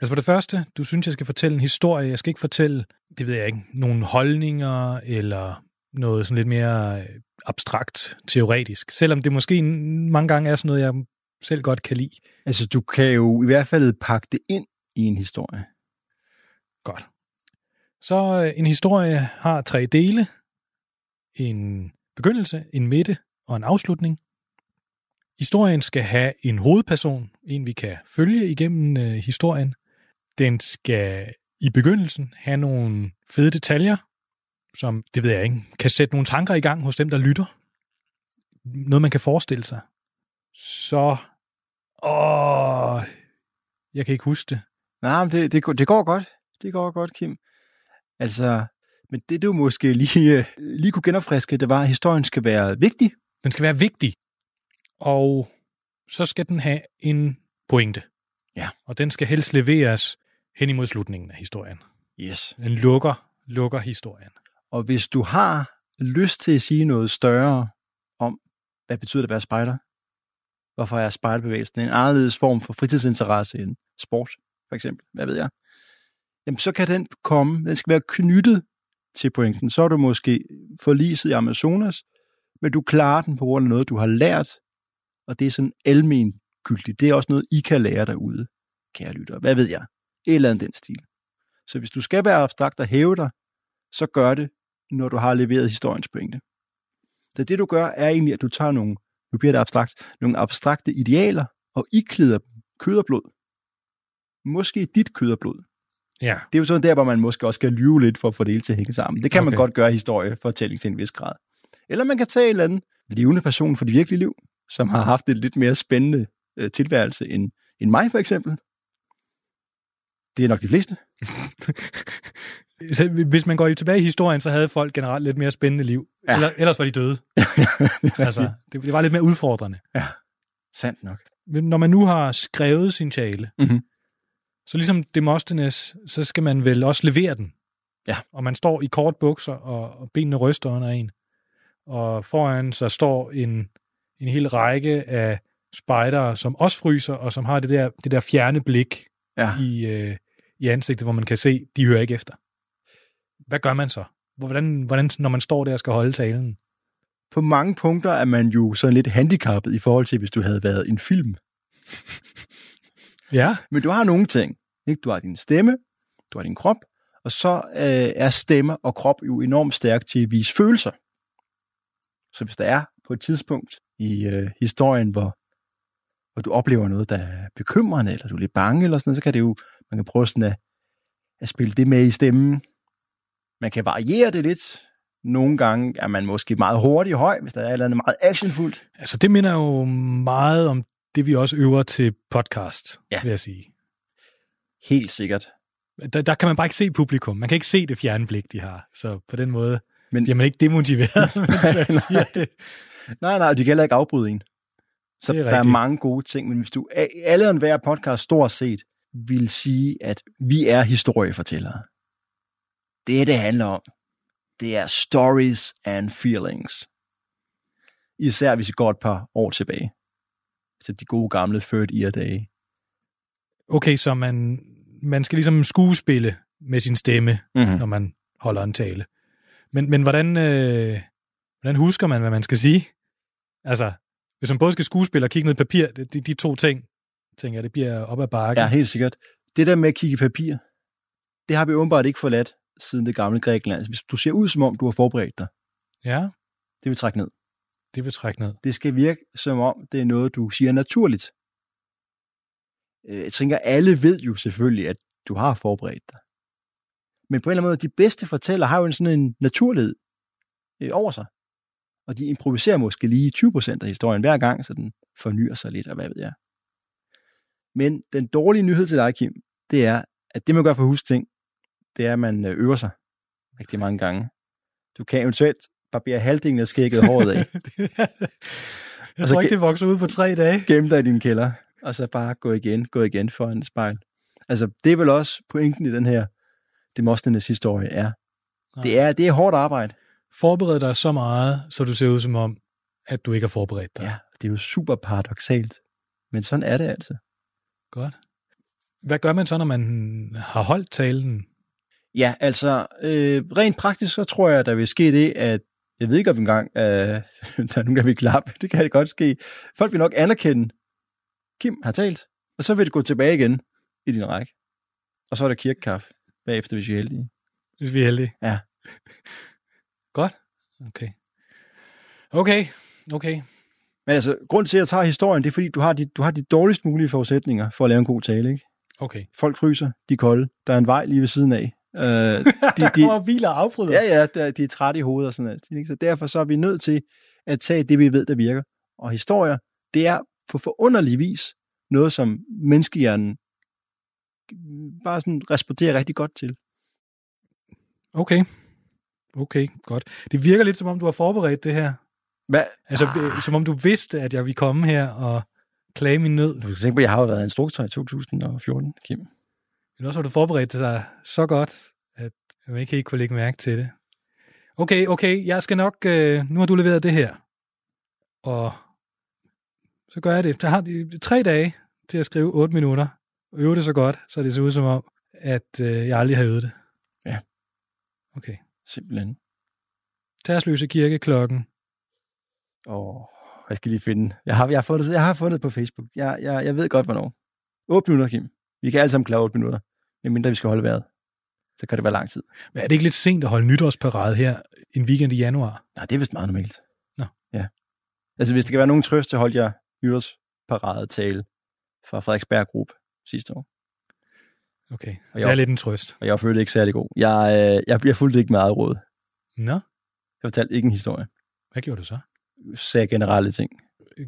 Altså for det første, du synes, jeg skal fortælle en historie. Jeg skal ikke fortælle, det ved jeg ikke, nogle holdninger eller noget sådan lidt mere øh, abstrakt, teoretisk. Selvom det måske mange gange er sådan noget, jeg selv godt kan lide. Altså, du kan jo i hvert fald pakke det ind i en historie. Godt. Så øh, en historie har tre dele. En begyndelse, en midte og en afslutning. Historien skal have en hovedperson, en vi kan følge igennem øh, historien. Den skal i begyndelsen have nogle fede detaljer, som, det ved jeg ikke, kan sætte nogle tanker i gang hos dem, der lytter. Noget, man kan forestille sig. Så, åh, jeg kan ikke huske det. Nej, men det, det, går- det går godt. Det går godt, Kim. Altså, men det du måske lige, øh, lige kunne genopfriske, det var, at historien skal være vigtig. Den skal være vigtig, og så skal den have en pointe. Ja. Og den skal helst leveres hen imod slutningen af historien. Yes. Den lukker, lukker historien. Og hvis du har lyst til at sige noget større om, hvad betyder det at være spejder? Hvorfor er spejderbevægelsen en anderledes form for fritidsinteresse end sport, for eksempel? Hvad ved jeg? Jamen, så kan den komme. Den skal være knyttet til pointen. Så er du måske forliset i Amazonas, men du klarer den på grund af noget, du har lært, og det er sådan almen gyldigt. Det er også noget, I kan lære derude, kære lytter. Hvad ved jeg? Et eller andet den stil. Så hvis du skal være abstrakt og hæve dig, så gør det, når du har leveret historiens pointe. Så det du gør, er egentlig, at du tager nogle, nu bliver det abstrakt, nogle abstrakte idealer, og iklæder dem kød og blod. Måske dit kød og blod. Ja. Det er jo sådan der, hvor man måske også skal lyve lidt for at få det hele til at hænge sammen. Det kan okay. man godt gøre i historiefortælling til en vis grad. Eller man kan tage en eller anden levende person fra det virkelige liv, som har haft et lidt mere spændende øh, tilværelse end, end mig for eksempel. Det er nok de fleste. Så hvis man går tilbage i historien, så havde folk generelt lidt mere spændende liv. Ja. Ja. Eller, ellers var de døde. altså, det, det var lidt mere udfordrende. Sandt nok. Når man nu har skrevet sin tale, Mhm. Så ligesom Demosthenes, så skal man vel også levere den. Ja. Og man står i kort bukser, og, og benene ryster under en. Og foran så står en, en hel række af spejdere, som også fryser, og som har det der, det der fjerne blik Ja. i, øh, i ansigtet, hvor man kan se, de hører ikke efter. Hvad gør man så? Hvordan, hvordan, når man står der og skal holde talen? På mange punkter er man jo sådan lidt handicappet i forhold til, hvis du havde været en film. Ja. Men du har nogle ting. Ikke? Du har din stemme, du har din krop, og så øh, er stemme og krop jo enormt stærkt til at vise følelser. Så hvis der er på et tidspunkt i øh, historien, hvor, hvor du oplever noget, der er bekymrende, eller du er lidt bange, eller sådan noget, så kan det jo, man kan prøve sådan at, at spille det med i stemmen. Man kan variere det lidt. Nogle gange er man måske meget hurtig høj, hvis der er et eller andet meget actionfuldt. Altså, det minder jo meget om det, vi også øver til podcast, Ja. vil jeg sige. Helt sikkert. Der, der kan man bare ikke se publikum. Man kan ikke se det fjerne blik, de har. Så på den måde Men- bliver man ikke demotiveret, mens siger det. Nej, nej, de kan heller ikke afbryde en. Så er der er rigtigt. mange gode ting, men hvis du alle og enhver podcast stort set vil sige, at vi er historiefortællere. Det, det handler om, det er stories and feelings. Især hvis vi går et par år tilbage. Så de gode gamle third year dage. Okay, så man, man skal ligesom skuespille med sin stemme, Mm-hmm. når man holder en tale. Men, men hvordan, øh, hvordan husker man, hvad man skal sige? Altså, hvis man både skal skuespille og kigge ned i papir, de, de, de to ting, tænker jeg, det bliver op ad bakke. Ja, helt sikkert. Det der med at kigge i papir, det har vi åbenbart ikke forladt siden det gamle Grækenland. Hvis du ser ud, som om du har forberedt dig, ja det vil trække ned det vil trække ned. Det skal virke, som om det er noget, du siger naturligt. Øh, jeg tænker, alle ved jo selvfølgelig, at du har forberedt dig. Men på en eller anden måde, de bedste fortæller har jo en sådan en naturlighed øh, over sig. Og de improviserer måske lige 20% af historien hver gang, så den fornyer sig lidt, og hvad ved jeg. Men den dårlige nyhed til dig, Kim, det er, at det man gør for at huske ting, det er, at man øh, øver sig rigtig mange gange. Du kan eventuelt barbere halvdelen af skægget håret af, jeg Og tror ikke, det vokser ud på tre dage. gemme dig i din kælder, og så bare gå igen, gå igen for en spejl. Altså, det er vel også pointen i den her Demosthenes historie er. Det er, det er hårdt arbejde. Forbered dig så meget, så du ser ud som om, at du ikke har forberedt dig. Ja, det er jo super paradoxalt. Men sådan er det altså. Godt. Hvad gør man så, når man har holdt talen? Ja, altså, øh, rent praktisk, så tror jeg, der vil ske det, at jeg ved ikke om engang, øh, der er nogen, der vil klappe. Det kan det godt ske. Folk vil nok anerkende, Kim har talt, og så vil det gå tilbage igen i din række. Og så er der kirkekaffe bagefter, hvis vi er heldige. Hvis vi er heldige. Ja. Godt. Okay. Okay. Okay. Men altså, grund til, at jeg tager historien, det er, fordi du har, de, du har de dårligst mulige forudsætninger for at lave en god tale, ikke? Okay. Folk fryser, de er kolde, der er en vej lige ved siden af. Øh, de, de, kommer biler og affryder. ja, ja, der, de er trætte i hovedet og sådan noget. Ikke? Så derfor så er vi nødt til at tage det, vi ved, der virker. Og historier, det er på forunderlig vis noget, som menneskehjernen bare sådan responderer rigtig godt til. Okay. Okay, godt. Det virker lidt, som om du har forberedt det her. Hvad? Altså, ah. som om du vidste, at jeg ville komme her og klage min nød. Du kan tænke på, at jeg har jo været instruktør i 2014, Kim. Men også har du forberedt dig så godt, at jeg ikke helt kunne lægge mærke til det. Okay, okay, jeg skal nok... Øh, nu har du leveret det her. Og så gør jeg det. Jeg har de- tre dage til at skrive 8 minutter. Og øve det så godt, så det ser ud som om, at øh, jeg aldrig har øvet det. Ja. Okay. Simpelthen. Tærsløse kirke klokken. Åh, jeg skal lige finde. Jeg har, jeg har, fundet, jeg har fundet på Facebook. Jeg, jeg, jeg ved godt, hvornår. 8 minutter, Kim. Vi kan alle sammen klare 8 minutter. Medmindre vi skal holde vejret. Så kan det være lang tid. Men er det ikke lidt sent at holde nytårsparade her en weekend i januar? Nej, det er vist meget normalt. Nå. Ja. Altså, hvis det kan være nogen trøst, så holdt jeg nytårsparade tale fra Frederiksberg Group sidste år. Okay, Og det er jeg- lidt en trøst. Og jeg følte ikke særlig god. Jeg, øh, jeg, jeg fulgte ikke med eget råd. Nå, Jeg fortalte ikke en historie. hvad gjorde du så? Sagde generelle ting.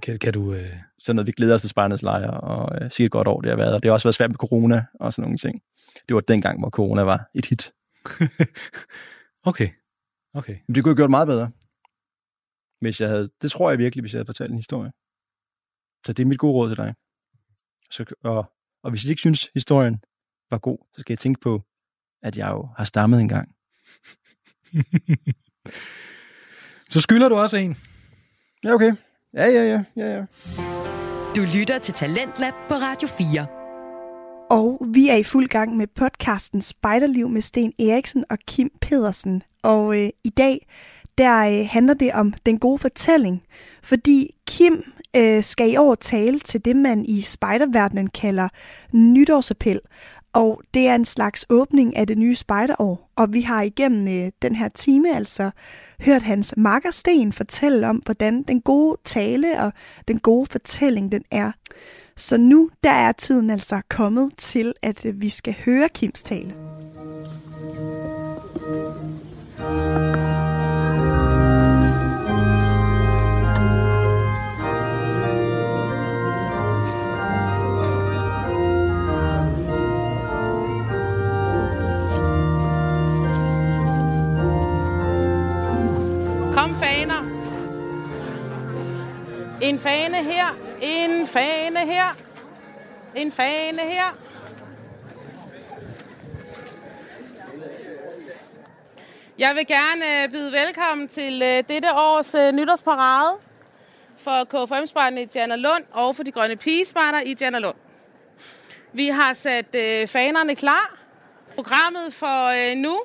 Kan, kan du... Øh... Sådan noget, vi glæder os til Spejdernes lejre, og øh, sige et godt år, det har været. Og det har også været svært med corona og sådan nogle ting. Det var dengang, hvor corona var et hit. Okay, okay. Men det kunne have gjort meget bedre. Hvis jeg havde, det tror jeg virkelig, hvis jeg havde fortalt en historie. Så det er mit gode råd til dig. Så, og, og hvis I ikke synes, historien var god, så skal jeg tænke på, at jeg jo har stammet en gang. Så skylder du også en. Ja, okay. Ja, ja, ja, ja, ja. Du lytter til Talentlab på Radio 4. Og vi er i fuld gang med podcasten Spejderliv med Sten Eriksen og Kim Pedersen. Og øh, i dag, der øh, handler det om den gode fortælling. Fordi Kim øh, skal i år tale til det, man i spejderverdenen kalder nytårsappel. Og det er en slags åbning af det nye spejderår. Og vi har igennem øh, den her time altså hørt hans markersten fortælle om, hvordan den gode tale og den gode fortælling den er. Så nu der er tiden altså kommet til, at øh, vi skal høre Kims tale. Kom En fane her. En fane her. En fane her. Jeg vil gerne øh, byde velkommen til øh, dette års øh, nytårsparade for KFM-spejderne i Janna Lund og for de grønne pigespejder i Janna Lund. Vi har sat øh, fanerne klar. Programmet for øh, nu,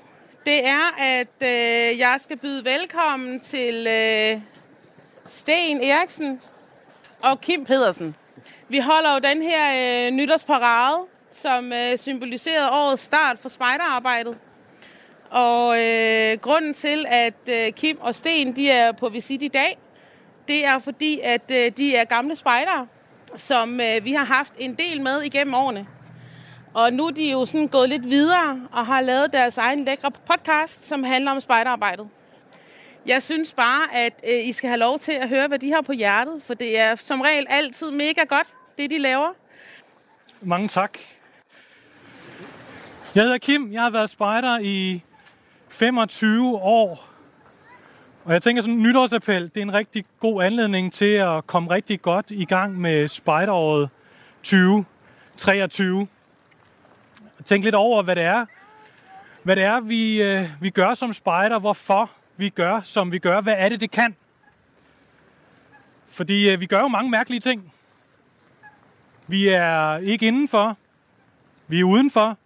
det er, at øh, jeg skal byde velkommen til øh, Sten Eriksen og Kim Pedersen. Vi holder jo den her øh, nytårsparade, som øh, symboliserer årets start for spejderarbejdet. Og øh, grunden til, at øh, Kim og Sten de er på visit i dag, det er fordi, at øh, de er gamle spejdere, som øh, vi har haft en del med igennem årene. Og nu er de jo sådan gået lidt videre og har lavet deres egen lækre podcast, som handler om spejderarbejdet. Jeg synes bare, at øh, I skal have lov til at høre, hvad de har på hjertet, for det er som regel altid mega godt, det de laver. Mange tak. Jeg hedder Kim. Jeg har været spejder i 25 år. Og jeg tænker, sådan en nytårsappel, det er en rigtig god anledning til at komme rigtig godt i gang med spejderåret 2023. Tænk lidt over, hvad det er, hvad det er vi, øh, vi gør som spejder, hvorfor vi gør, som vi gør, hvad er det, det kan. Fordi øh, vi gør jo mange mærkelige ting. Vi er ikke indenfor, vi er udenfor,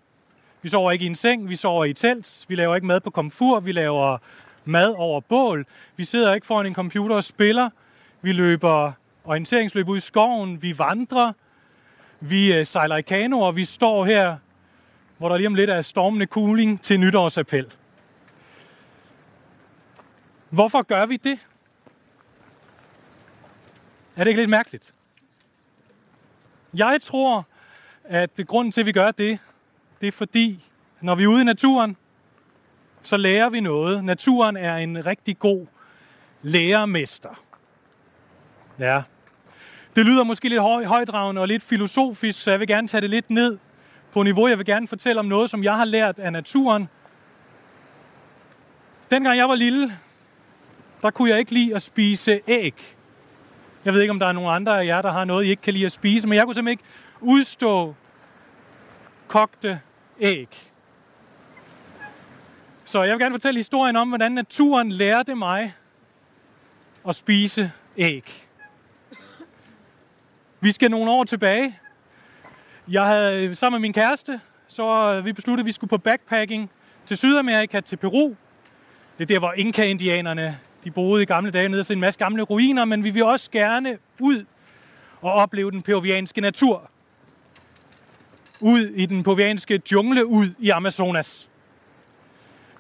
vi sover ikke i en seng, vi sover i et telt, vi laver ikke mad på komfur, vi laver mad over bål, vi sidder ikke foran en computer og spiller, vi løber orienteringsløb ud i skoven, vi vandrer, vi øh, sejler i kano, og vi står her, hvor der lige om lidt er stormende cooling til nytårsappel. Hvorfor gør vi det? Er det ikke lidt mærkeligt? Jeg tror, at grunden til, at vi gør det, det er fordi, når vi er ude i naturen, så lærer vi noget. Naturen er en rigtig god lærermester. Ja. Det lyder måske lidt høj, højdragende og lidt filosofisk, så jeg vil gerne tage det lidt ned på niveau. Jeg vil gerne fortælle om noget, som jeg har lært af naturen. Dengang jeg var lille, der kunne jeg ikke lide at spise æg. Jeg ved ikke, om der er nogen andre af jer, der har noget, I ikke kan lide at spise, men jeg kunne simpelthen ikke udstå kogte æg. Så jeg vil gerne fortælle historien om, hvordan naturen lærte mig at spise æg. Vi skal nogle år tilbage. Jeg havde sammen med min kæreste, så vi besluttede, at vi skulle på backpacking til Sydamerika, til Peru. Det er der, hvor Inka-indianerne de boede i gamle dage nede til en masse gamle ruiner, men vi vil også gerne ud og opleve den peruvianske natur. Ud i den peruvianske jungle, ud i Amazonas.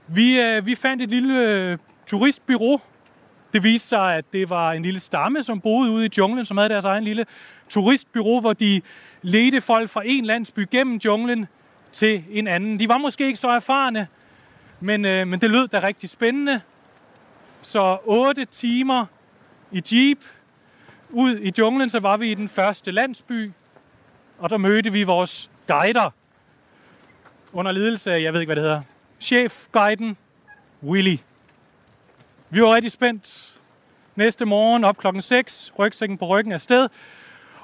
Vi, øh, vi fandt et lille øh, turistbyrå. Det viste sig, at det var en lille stamme, som boede ude i junglen, som havde deres egen lille turistbyrå, hvor de ledte folk fra en landsby gennem junglen til en anden. De var måske ikke så erfarne, men, øh, men det lød da rigtig spændende. Så 8 timer i jeep ud i junglen, så var vi i den første landsby, og der mødte vi vores guider under ledelse af, jeg ved ikke, hvad det hedder, chefguiden Willy. Vi var rigtig spændt. Næste morgen op klokken 6, rygsækken på ryggen sted.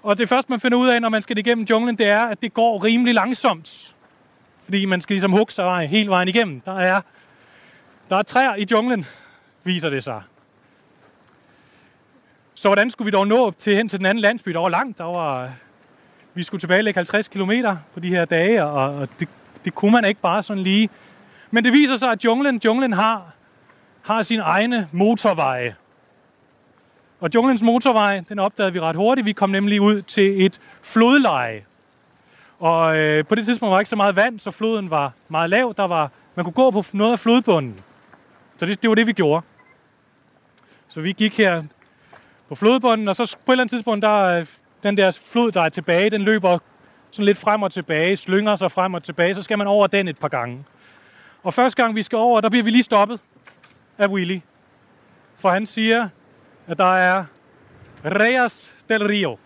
Og det første, man finder ud af, når man skal igennem junglen, det er, at det går rimelig langsomt. Fordi man skal ligesom hugge sig hele vejen igennem. Der er, der er træer i junglen, viser det sig. Så hvordan skulle vi dog nå op til hen til den anden landsby? Der var langt. Der var, vi skulle tilbage 50 km på de her dage, og, og det, det kunne man ikke bare sådan lige. Men det viser sig, at junglen, junglen har, har sin egne motorveje. Og junglens motorvej, den opdagede vi ret hurtigt. Vi kom nemlig ud til et flodleje. Og øh, på det tidspunkt var ikke så meget vand, så floden var meget lav. Der var, man kunne gå på noget af flodbunden. Så det, det var det, vi gjorde. Så vi gik her på flodbunden, og så på et eller andet tidspunkt, der øh, den der flod, der er tilbage, den løber sådan lidt frem og tilbage, slynger sig frem og tilbage, så skal man over den et par gange. Og første gang vi skal over, der bliver vi lige stoppet af Willy. For han siger, at der er Reyes del Rio.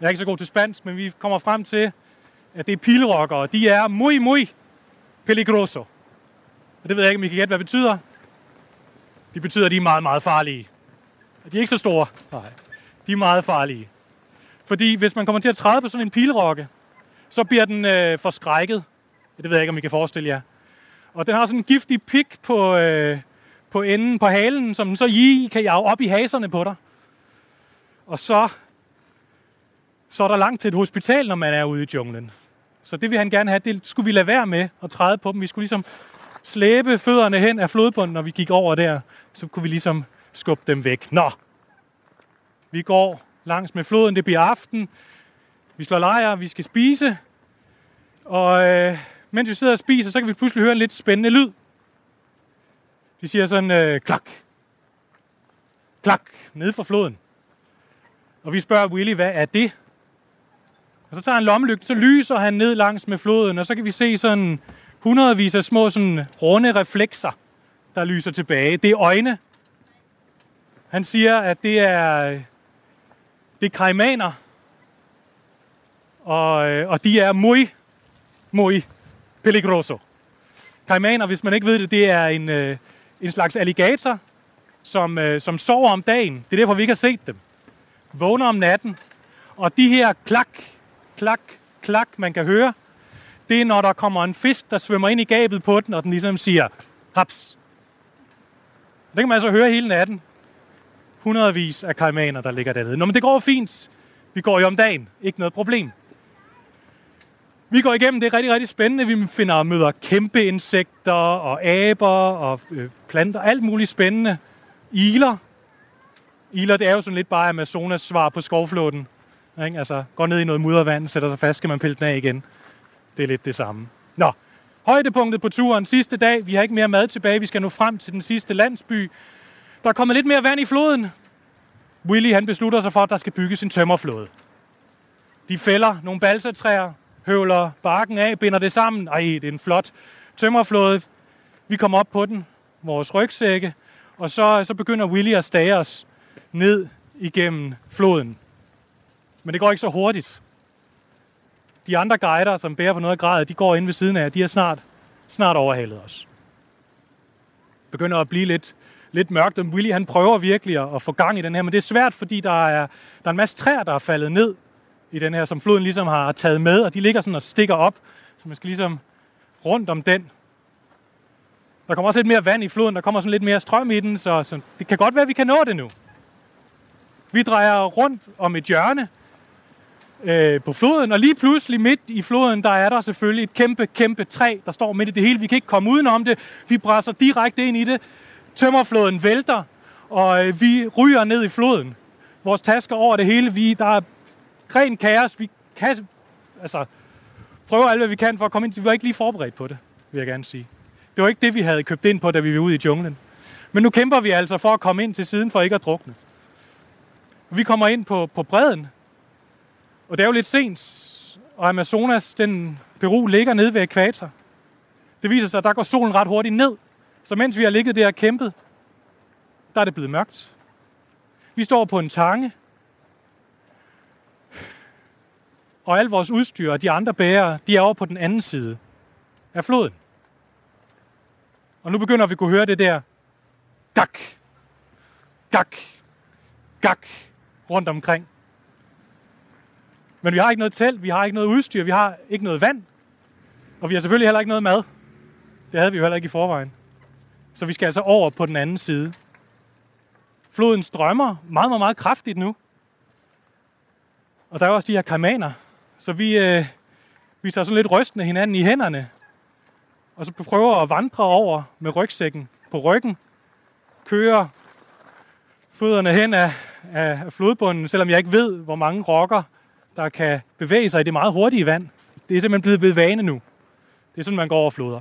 Jeg er ikke så god til spansk, men vi kommer frem til, at det er pilrockere. De er muy, muy peligroso. Og det ved jeg ikke, om I kan gætte, hvad det betyder. Det betyder, at de er meget, meget farlige. De er ikke så store. Nej. De er meget farlige. Fordi hvis man kommer til at træde på sådan en pilrokke, så bliver den øh, forskrækket. Det ved jeg ikke, om I kan forestille jer. Og den har sådan en giftig pik på, øh, på enden på halen, som den så I kan jage op i haserne på dig. Og så, så er der langt til et hospital, når man er ude i junglen. Så det vil han gerne have, det skulle vi lade være med at træde på dem. Vi skulle ligesom slæbe fødderne hen af flodbunden, når vi gik over der. Så kunne vi ligesom skubbe dem væk. Nå, vi går langs med floden, det bliver aften. Vi slår lejr, vi skal spise. Og øh, mens vi sidder og spiser, så kan vi pludselig høre en lidt spændende lyd. De siger sådan, øh, klak, klak, ned fra floden. Og vi spørger Willy, hvad er det? Og så tager han lommelygten, så lyser han ned langs med floden, og så kan vi se sådan hundredvis af små sådan runde reflekser, der lyser tilbage. Det er øjne. Han siger, at det er, det er kaimaner, og, øh, og de er muy, muy peligroso. Kaimaner, hvis man ikke ved det, det er en, øh, en slags alligator, som, øh, som sover om dagen. Det er derfor, vi ikke har set dem. Vågner om natten. Og de her klak, klak, klak, man kan høre, det er, når der kommer en fisk, der svømmer ind i gabet på den, og den ligesom siger, haps. Det kan man altså høre hele natten. Hundredvis af kaimaner, der ligger dernede. Nå, men det går fint. Vi går jo om dagen. Ikke noget problem. Vi går igennem, det er rigtig, rigtig spændende. Vi finder og møder kæmpe insekter og aber og øh, planter, alt muligt spændende. Iler. Iler, det er jo sådan lidt bare Amazonas svar på skovflåten. Ikke? Altså, går ned i noget muddervand, sætter sig fast, skal man pille den af igen. Det er lidt det samme. Nå, højdepunktet på turen sidste dag. Vi har ikke mere mad tilbage. Vi skal nu frem til den sidste landsby. Der er kommet lidt mere vand i floden. Willy han beslutter sig for, at der skal bygges en tømmerflåde. De fælder nogle balsatræer, høvler barken af, binder det sammen. Ej, det er en flot tømmerflåde. Vi kommer op på den, vores rygsække, og så, så begynder Willy at stage os ned igennem floden. Men det går ikke så hurtigt. De andre guider, som bærer på noget af grædet, de går ind ved siden af, de er snart, snart overhalet os. Begynder at blive lidt, lidt mørkt, og Willy han prøver virkelig at, at få gang i den her, men det er svært, fordi der er, der er en masse træer, der er faldet ned i den her, som floden ligesom har taget med, og de ligger sådan og stikker op, så man skal ligesom rundt om den. Der kommer også lidt mere vand i floden, der kommer sådan lidt mere strøm i den, så, så det kan godt være, at vi kan nå det nu. Vi drejer rundt om et hjørne øh, på floden, og lige pludselig midt i floden, der er der selvfølgelig et kæmpe, kæmpe træ, der står midt i det hele. Vi kan ikke komme udenom det. Vi brænder direkte ind i det. Tømmerfloden vælter, og øh, vi ryger ned i floden. Vores tasker over det hele. Vi, der er ren kaos. Vi kan, altså, prøver alt, hvad vi kan for at komme ind til. Vi var ikke lige forberedt på det, vil jeg gerne sige. Det var ikke det, vi havde købt ind på, da vi var ude i junglen. Men nu kæmper vi altså for at komme ind til siden, for ikke at drukne. Vi kommer ind på, på bredden, og det er jo lidt sent, og Amazonas, den Peru, ligger nede ved ekvator. Det viser sig, at der går solen ret hurtigt ned. Så mens vi har ligget der og kæmpet, der er det blevet mørkt. Vi står på en tange, og al vores udstyr og de andre bærere, de er over på den anden side af floden. Og nu begynder vi at kunne høre det der gak, gak, gak rundt omkring. Men vi har ikke noget telt, vi har ikke noget udstyr, vi har ikke noget vand. Og vi har selvfølgelig heller ikke noget mad. Det havde vi jo heller ikke i forvejen. Så vi skal altså over på den anden side. Floden strømmer meget, meget, meget kraftigt nu. Og der er også de her kaimaner. Så vi, øh, vi tager sådan lidt rystende hinanden i hænderne. Og så prøver at vandre over med rygsækken på ryggen. Kører fødderne hen af, af flodbunden, selvom jeg ikke ved, hvor mange rokker, der kan bevæge sig i det meget hurtige vand. Det er simpelthen blevet ved vane nu. Det er sådan, man går over floder.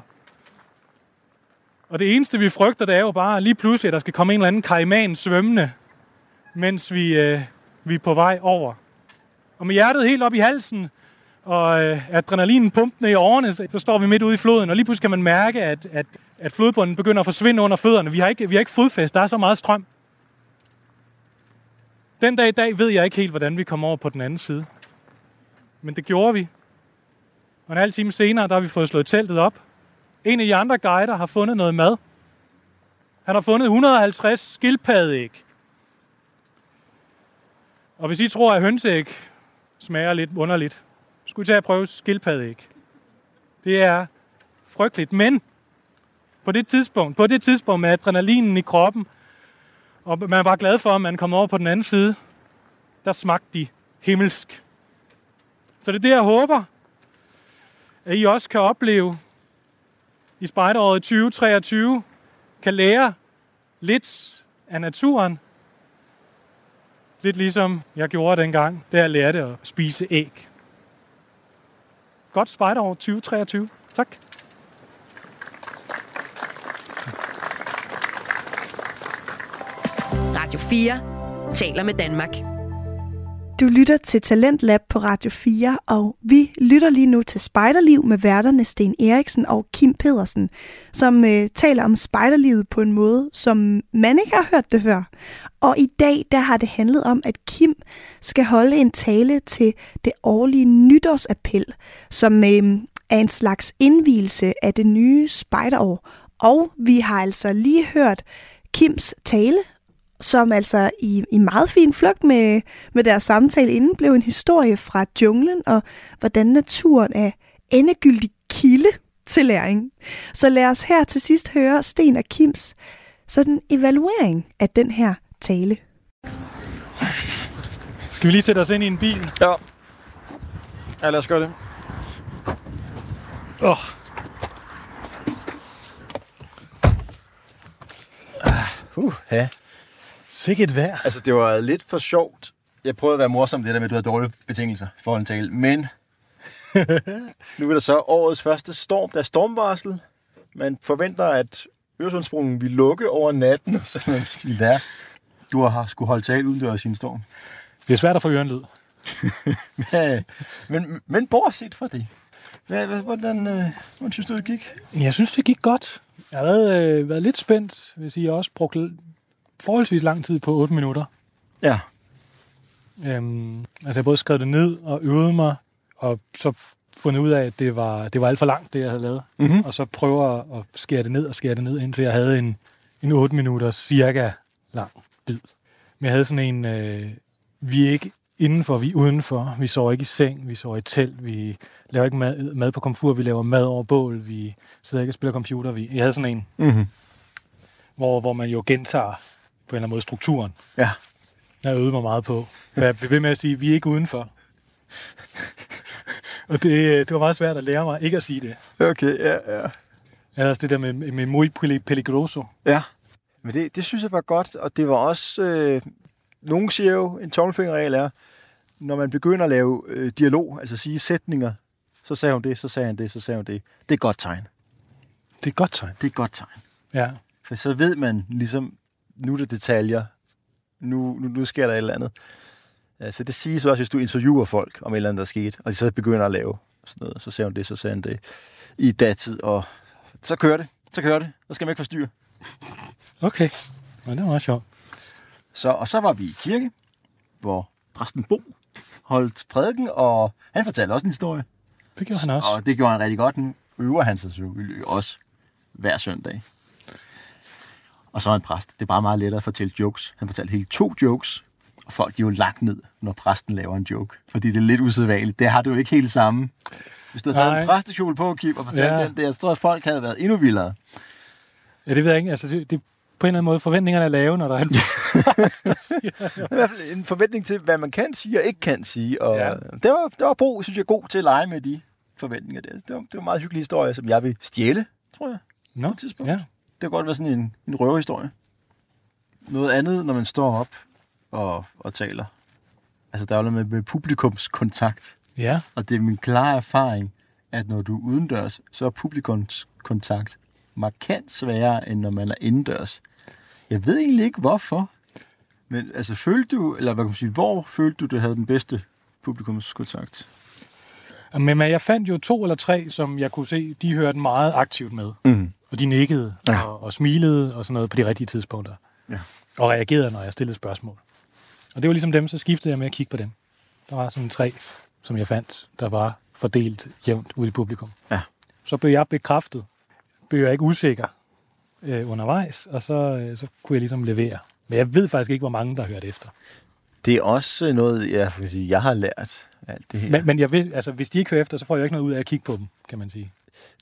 Og det eneste, vi frygter, det er jo bare lige pludselig, at der skal komme en eller anden kaiman svømmende, mens vi, øh, vi er på vej over. Og med hjertet helt op i halsen, og øh, adrenalinen pumpende i årene, så, så står vi midt ude i floden, og lige pludselig kan man mærke, at, at, at flodbunden begynder at forsvinde under fødderne. Vi har ikke, vi har ikke fodfæst, der er så meget strøm. Den dag i dag ved jeg ikke helt, hvordan vi kommer over på den anden side. Men det gjorde vi. Og en halv time senere, der har vi fået slået teltet op. En af de andre guider har fundet noget mad. Han har fundet 150 skildpaddeæg. Og hvis I tror, at hønseæg smager lidt underligt, skulle I tage at prøve skildpaddeæg. Det er frygteligt, men på det tidspunkt, på det tidspunkt med adrenalinen i kroppen, og man er bare glad for, at man kommer over på den anden side, der smagte de himmelsk. Så det er det, jeg håber, at I også kan opleve i spejderåret 2023 kan lære lidt af naturen. Lidt ligesom jeg gjorde dengang, da jeg lærte at spise æg. Godt spejderår 2023. Tak. Radio 4 taler med Danmark. Du lytter til Talentlab på Radio 4, og vi lytter lige nu til Spejderliv med værterne Sten Eriksen og Kim Pedersen, som øh, taler om spejderlivet på en måde, som man ikke har hørt det før. Og i dag der har det handlet om, at Kim skal holde en tale til det årlige nytårsappel, som øh, er en slags indvielse af det nye spejderår. Og vi har altså lige hørt Kims tale, som altså i, i meget fin flugt med, med deres samtale inden blev en historie fra junglen og hvordan naturen er endegyldig kilde til læring. Så lad os her til sidst høre Sten og Kims sådan evaluering af den her tale. Skal vi lige sætte os ind i en bil? Ja. Ja, lad os gøre det. Åh, oh, Uh, ja. Sikkert vejr. Altså, det var lidt for sjovt. Jeg prøvede at være morsom det der med, at du havde dårlige betingelser for en tale, men nu er der så årets første storm. Der er stormvarsel. Man forventer, at Øresundsbroen vil lukke over natten, og så er det stil der. Du har skulle holde tale udendørs i en storm. Det er svært at få ørenlyd. Ja, men, men bortset fra det. Hvad, hvad, hvordan, øh, hvordan synes du, det gik? Jeg synes, det gik godt. Jeg har været, øh, været lidt spændt, hvis jeg også brugt forholdsvis lang tid på 8 minutter. Ja. Øhm, altså, jeg både skrevet det ned og øvet mig, og så fundet ud af, at det var, det var alt for langt, det jeg havde lavet. Mm-hmm. Og så prøver at skære det ned og skære det ned, indtil jeg havde en, en 8 minutter cirka lang bid. Men jeg havde sådan en, øh, vi er ikke indenfor, vi er udenfor. Vi sover ikke i seng, vi sover i telt, vi laver ikke mad, mad på komfur, vi laver mad over bål, vi sidder ikke og spiller computer. Vi, jeg havde sådan en, Mm-hmm. hvor, hvor man jo gentager på en eller anden måde strukturen. Ja. Jeg har øvet mig meget på. For jeg blev ved med at sige, at vi er ikke udenfor. og det, det var meget svært at lære mig ikke at sige det. Okay, ja, ja. Havde også det der med, med muy peli- peligroso. Ja, men det, det synes jeg var godt, og det var også... Øh, nogen siger jo, en tommelfingerregel er, når man begynder at lave øh, dialog, altså sige sætninger, så sagde hun det, så sagde han det, så sagde hun det. Det er et godt tegn. Det er et godt tegn. Det er et godt tegn. Ja. For så ved man ligesom, nu er det detaljer, nu, nu, nu sker der et eller andet. Så det siges også, hvis du interviewer folk om et eller andet, der er sket, og de så begynder at lave sådan noget, så sagde hun det, så sagde han det i datid, og så kører det, så kører det, så skal man ikke forstyrre. Okay. Ja, det var meget sjovt. Så, og så var vi i kirke, hvor præsten Bo holdt prædiken, og han fortalte også en historie. Det gjorde han også. Og det gjorde han rigtig godt. Nu øver han sig selvfølgelig også hver søndag. Og så er han præst. Det er bare meget lettere at fortælle jokes. Han fortalte hele to jokes, og folk de er jo lagt ned, når præsten laver en joke. Fordi det er lidt usædvanligt. Det har du jo ikke helt samme. Hvis du havde taget Nej. en præstekjole på, Kim, og fortalt Ja. den der, så tror jeg, at folk havde været endnu vildere. Ja, det ved jeg ikke. Altså, det, det, på en eller anden måde, forventningerne er lave, når der er en... I hvert fald en forventning til, hvad man kan sige og ikke kan sige. Og Ja. det, var, det var Bo, synes jeg, god til at lege med de forventninger. der. Det var, det var en meget hyggelig historie, som jeg vil stjæle, tror jeg. Nå, et tidspunkt. ja. Det kan godt være sådan en, en røverhistorie. Noget andet, når man står op og, og taler. Altså, der er jo noget med, med publikumskontakt. Ja, Og det er min klare erfaring, at når du er udendørs, så er publikumskontakt markant sværere, end når man er indendørs. Jeg ved egentlig ikke, hvorfor. Men altså, følte du, eller hvad kan man sige, hvor følte du, du havde den bedste publikumskontakt? men jeg fandt jo to eller tre, som jeg kunne se, de hørte meget aktivt med. Mm. Og de nikkede Ja. og, og smilede og sådan noget på de rigtige tidspunkter. Ja. Og reagerede, når jeg stillede spørgsmål. Og det var ligesom dem, så skiftede jeg med at kigge på dem. Der var sådan tre, som jeg fandt, der var fordelt jævnt ude i publikum. Ja. Så blev jeg bekræftet. Blev jeg ikke usikker øh, undervejs, og så, øh, så kunne jeg ligesom levere. Men jeg ved faktisk ikke, hvor mange, der hørte efter. Det er også noget, jeg, jeg har lært alt det her. Men, men jeg ved, altså, hvis de ikke hører efter, så får jeg ikke noget ud af at kigge på dem, kan man sige.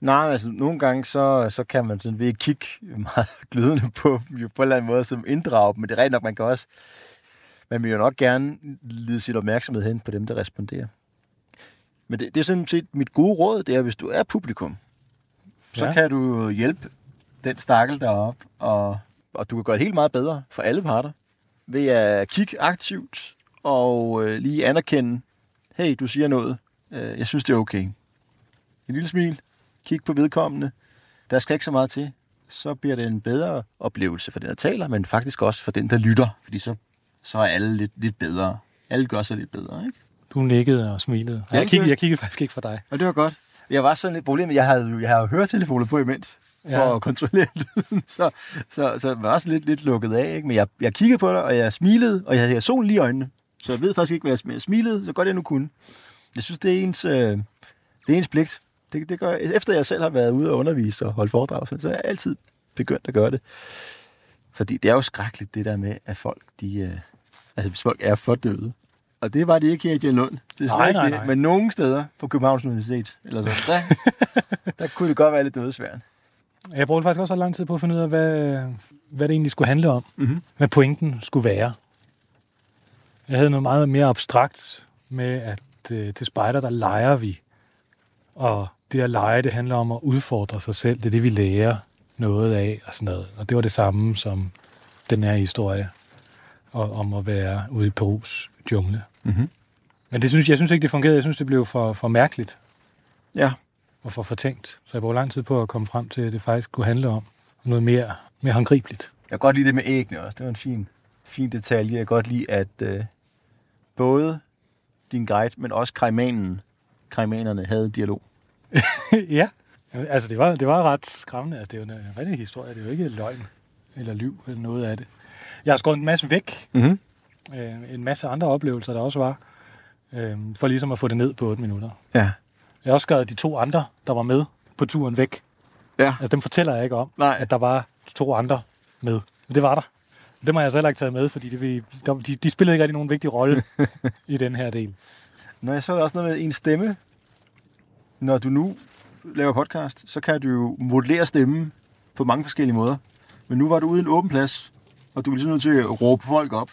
Nej, altså nogle gange, så, så kan man sådan ved at kigge meget glødende på dem, jo på en eller anden måde som inddrage dem, men det er rent nok, man kan også, man vil jo nok gerne lede sit opmærksomhed hen på dem, der responderer. Men det, det er sådan set mit gode råd, det er, hvis du er publikum, så Ja. kan du hjælpe den stakkel deroppe, og, og du kan gøre det helt meget bedre for alle parter, ved at kigge aktivt og øh, lige anerkende, hey, du siger noget, øh, jeg synes, det er okay. En lille smil, kig på vedkommende, der skal ikke så meget til, så bliver det en bedre oplevelse for den, der taler, men faktisk også for den, der lytter, fordi så, så er alle lidt, lidt bedre. Alle gør sig lidt bedre, ikke? Du nikkede og smilede. Ja, jeg, kiggede, jeg kiggede faktisk ikke for dig. Og det var godt. Jeg var sådan lidt problem, jeg havde, jo- jeg havde høretelefoner på imens, for Ja. at kontrollere lyden, så, så, så var også lidt, lidt lukket af, ikke? men jeg, jeg kiggede på dig, og jeg smilede, og jeg havde solen lige i øjnene, så jeg ved faktisk ikke, hvad jeg smilede, så godt jeg nu kunne. Jeg synes, det er ens, øh, det er ens pligt. Det, det gør, jeg- efter jeg selv har været ude og undervise og holde foredrag, så er jeg altid begyndt at gøre det. Fordi det er jo skrækkeligt, det der med, at folk, de, øh, altså hvis folk er for døde, og det var det ikke her i Jellund. Det er Nej, ikke nej, det. nej. Men nogle steder på Københavns Universitet, eller så, der, der kunne det godt være lidt dødsvært. Jeg brugte faktisk også lang tid på at finde ud af, hvad, hvad det egentlig skulle handle om. Mhm. Hvad pointen skulle være. Jeg havde noget meget mere abstrakt med, at øh, til spejder, der leger vi. Og det at lege, det handler om at udfordre sig selv. Det er det, vi lærer noget af og sådan noget. Og det var det samme som den her historie og, om at være ude i Perus jungle. Mhm. Men det synes, jeg synes ikke, det fungerede. Jeg synes, det blev for, for mærkeligt Ja, og for fortænkt. Så jeg brugte lang tid på at komme frem til, at det faktisk kunne handle om noget mere, mere håndgribeligt. jeg kan godt lide det med æggene også. Det var en fin, fin detalje. Jeg kan godt lide, at øh, både din guide, men også kajmanen, kajmanerne havde dialog. ja. Altså, det var, det var ret skræmmende. Altså, det er jo en rigtig historie. Det er jo ikke løgn eller liv eller noget af det. Jeg har skåret en masse væk. Mhm. Øh, en masse andre oplevelser, der også var. Øh, for ligesom at få det ned på 8 minutter. Ja. Jeg har også skrevet de to andre, der var med på turen væk. Ja. Altså, dem fortæller jeg ikke om, Nej. at der var to andre med. Men det var der. Dem har jeg så heller ikke taget med, fordi det, vil- de, de spillede ikke rigtig nogen vigtig rolle i den her del. Når jeg så er der også noget med en stemme. Når du nu laver podcast, så kan du jo modellere stemmen på mange forskellige måder. Men nu var du ude i en åben plads, og du er ligesom nødt til at råbe folk op.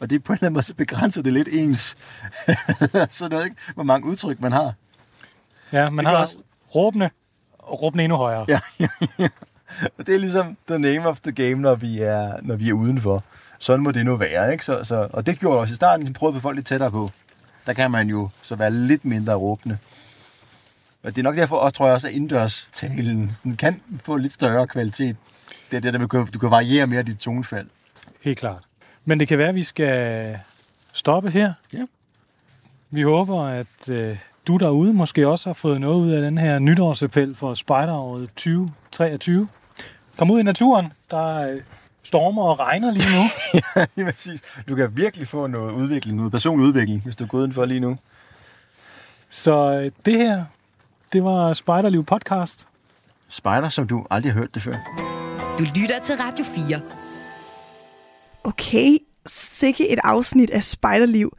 Og det på en eller anden måde, så begrænser det lidt ens. så noget, ikke? Hvor mange udtryk man har. Ja, man Det har også råbende, og råbende endnu højere. Ja, ja, ja. Og det er ligesom the name of the game, når vi er, når vi er udenfor. Sådan må det nu være, ikke? Så, så, og det gjorde jeg også i starten, jeg prøvede at få folk lidt tættere på. Der kan man jo så være lidt mindre råbende. Og det er nok derfor også, tror jeg også, at indendørs-talen den kan få lidt større kvalitet. Det er det, der du kan, du kan variere mere dit tonefald. Helt klart. Men det kan være, at vi skal stoppe her. Ja. Vi håber, at øh, du derude måske også har fået noget ud af den her nytårsappel for spejderåret 2023. Kom ud i naturen. Der øh, stormer og regner lige nu. Ja, præcis. Du kan virkelig få noget udvikling, noget personlig udvikling, hvis du gået udenfor lige nu. Så øh, det her, det var Spejderliv podcast. Spejder, som du aldrig har hørt det før. Du lytter til Radio 4. Okay, sikke et afsnit af spejderliv.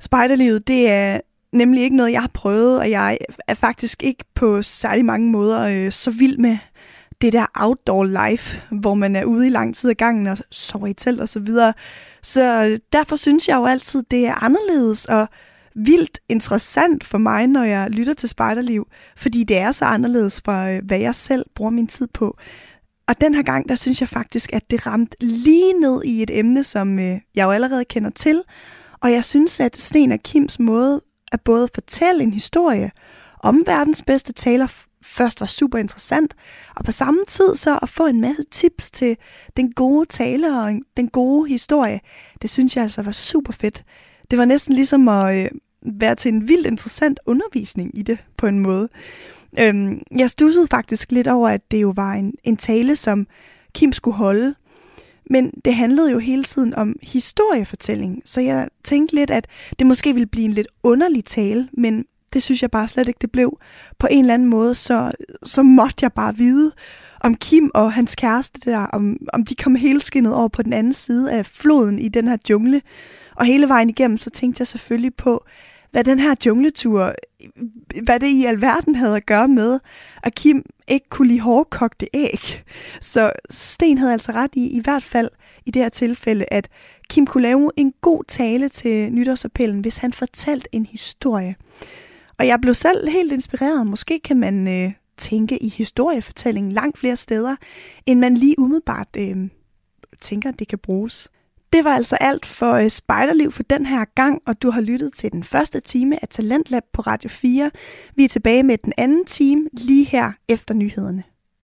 Spejderlivet, det er nemlig ikke noget, jeg har prøvet, og jeg er faktisk ikke på særlig mange måder øh, så vild med det der outdoor life, hvor man er ude i lang tid ad gangen og sover i telt og så videre. Så øh, derfor synes jeg jo altid, det er anderledes og vildt interessant for mig, når jeg lytter til spejderliv, fordi det er så anderledes fra, øh, hvad jeg selv bruger min tid på. Og den her gang, der synes jeg faktisk, at det ramte lige ned i et emne, som øh, jeg jo allerede kender til. Og jeg synes, at Sten og Kims måde at både fortælle en historie om verdens bedste taler først var super interessant, og på samme tid så at få en masse tips til den gode tale og den gode historie, det synes jeg altså var super fedt. Det var næsten ligesom at øh, være til en vildt interessant undervisning i det på en måde. Øhm, jeg stussede faktisk lidt over, at det jo var en, en tale, som Kim skulle holde. Men det handlede jo hele tiden om historiefortælling, så jeg tænkte lidt, at det måske ville blive en lidt underlig tale, men det synes jeg bare slet ikke, det blev. På en eller anden måde, så, så måtte jeg bare vide om Kim og hans kæreste der, om, om de kom helskindet over på den anden side af floden i den her jungle. Og hele vejen igennem, så tænkte jeg selvfølgelig på, hvad den her jungletur, hvad det i alverden havde at gøre med, at Kim ikke kunne lide hårdkogte æg. Så Sten havde altså ret i, i hvert fald i det her tilfælde, at Kim kunne lave en god tale til nytårsappellen, hvis han fortalte en historie. Og jeg blev selv helt inspireret. Måske kan man øh, tænke i historiefortællingen langt flere steder, end man lige umiddelbart øh, tænker, det kan bruges. Det var altså alt for øh, Spejderliv for den her gang, og du har lyttet til den første time af Talentlab på Radio 4. Vi er tilbage med den anden time lige her efter nyhederne.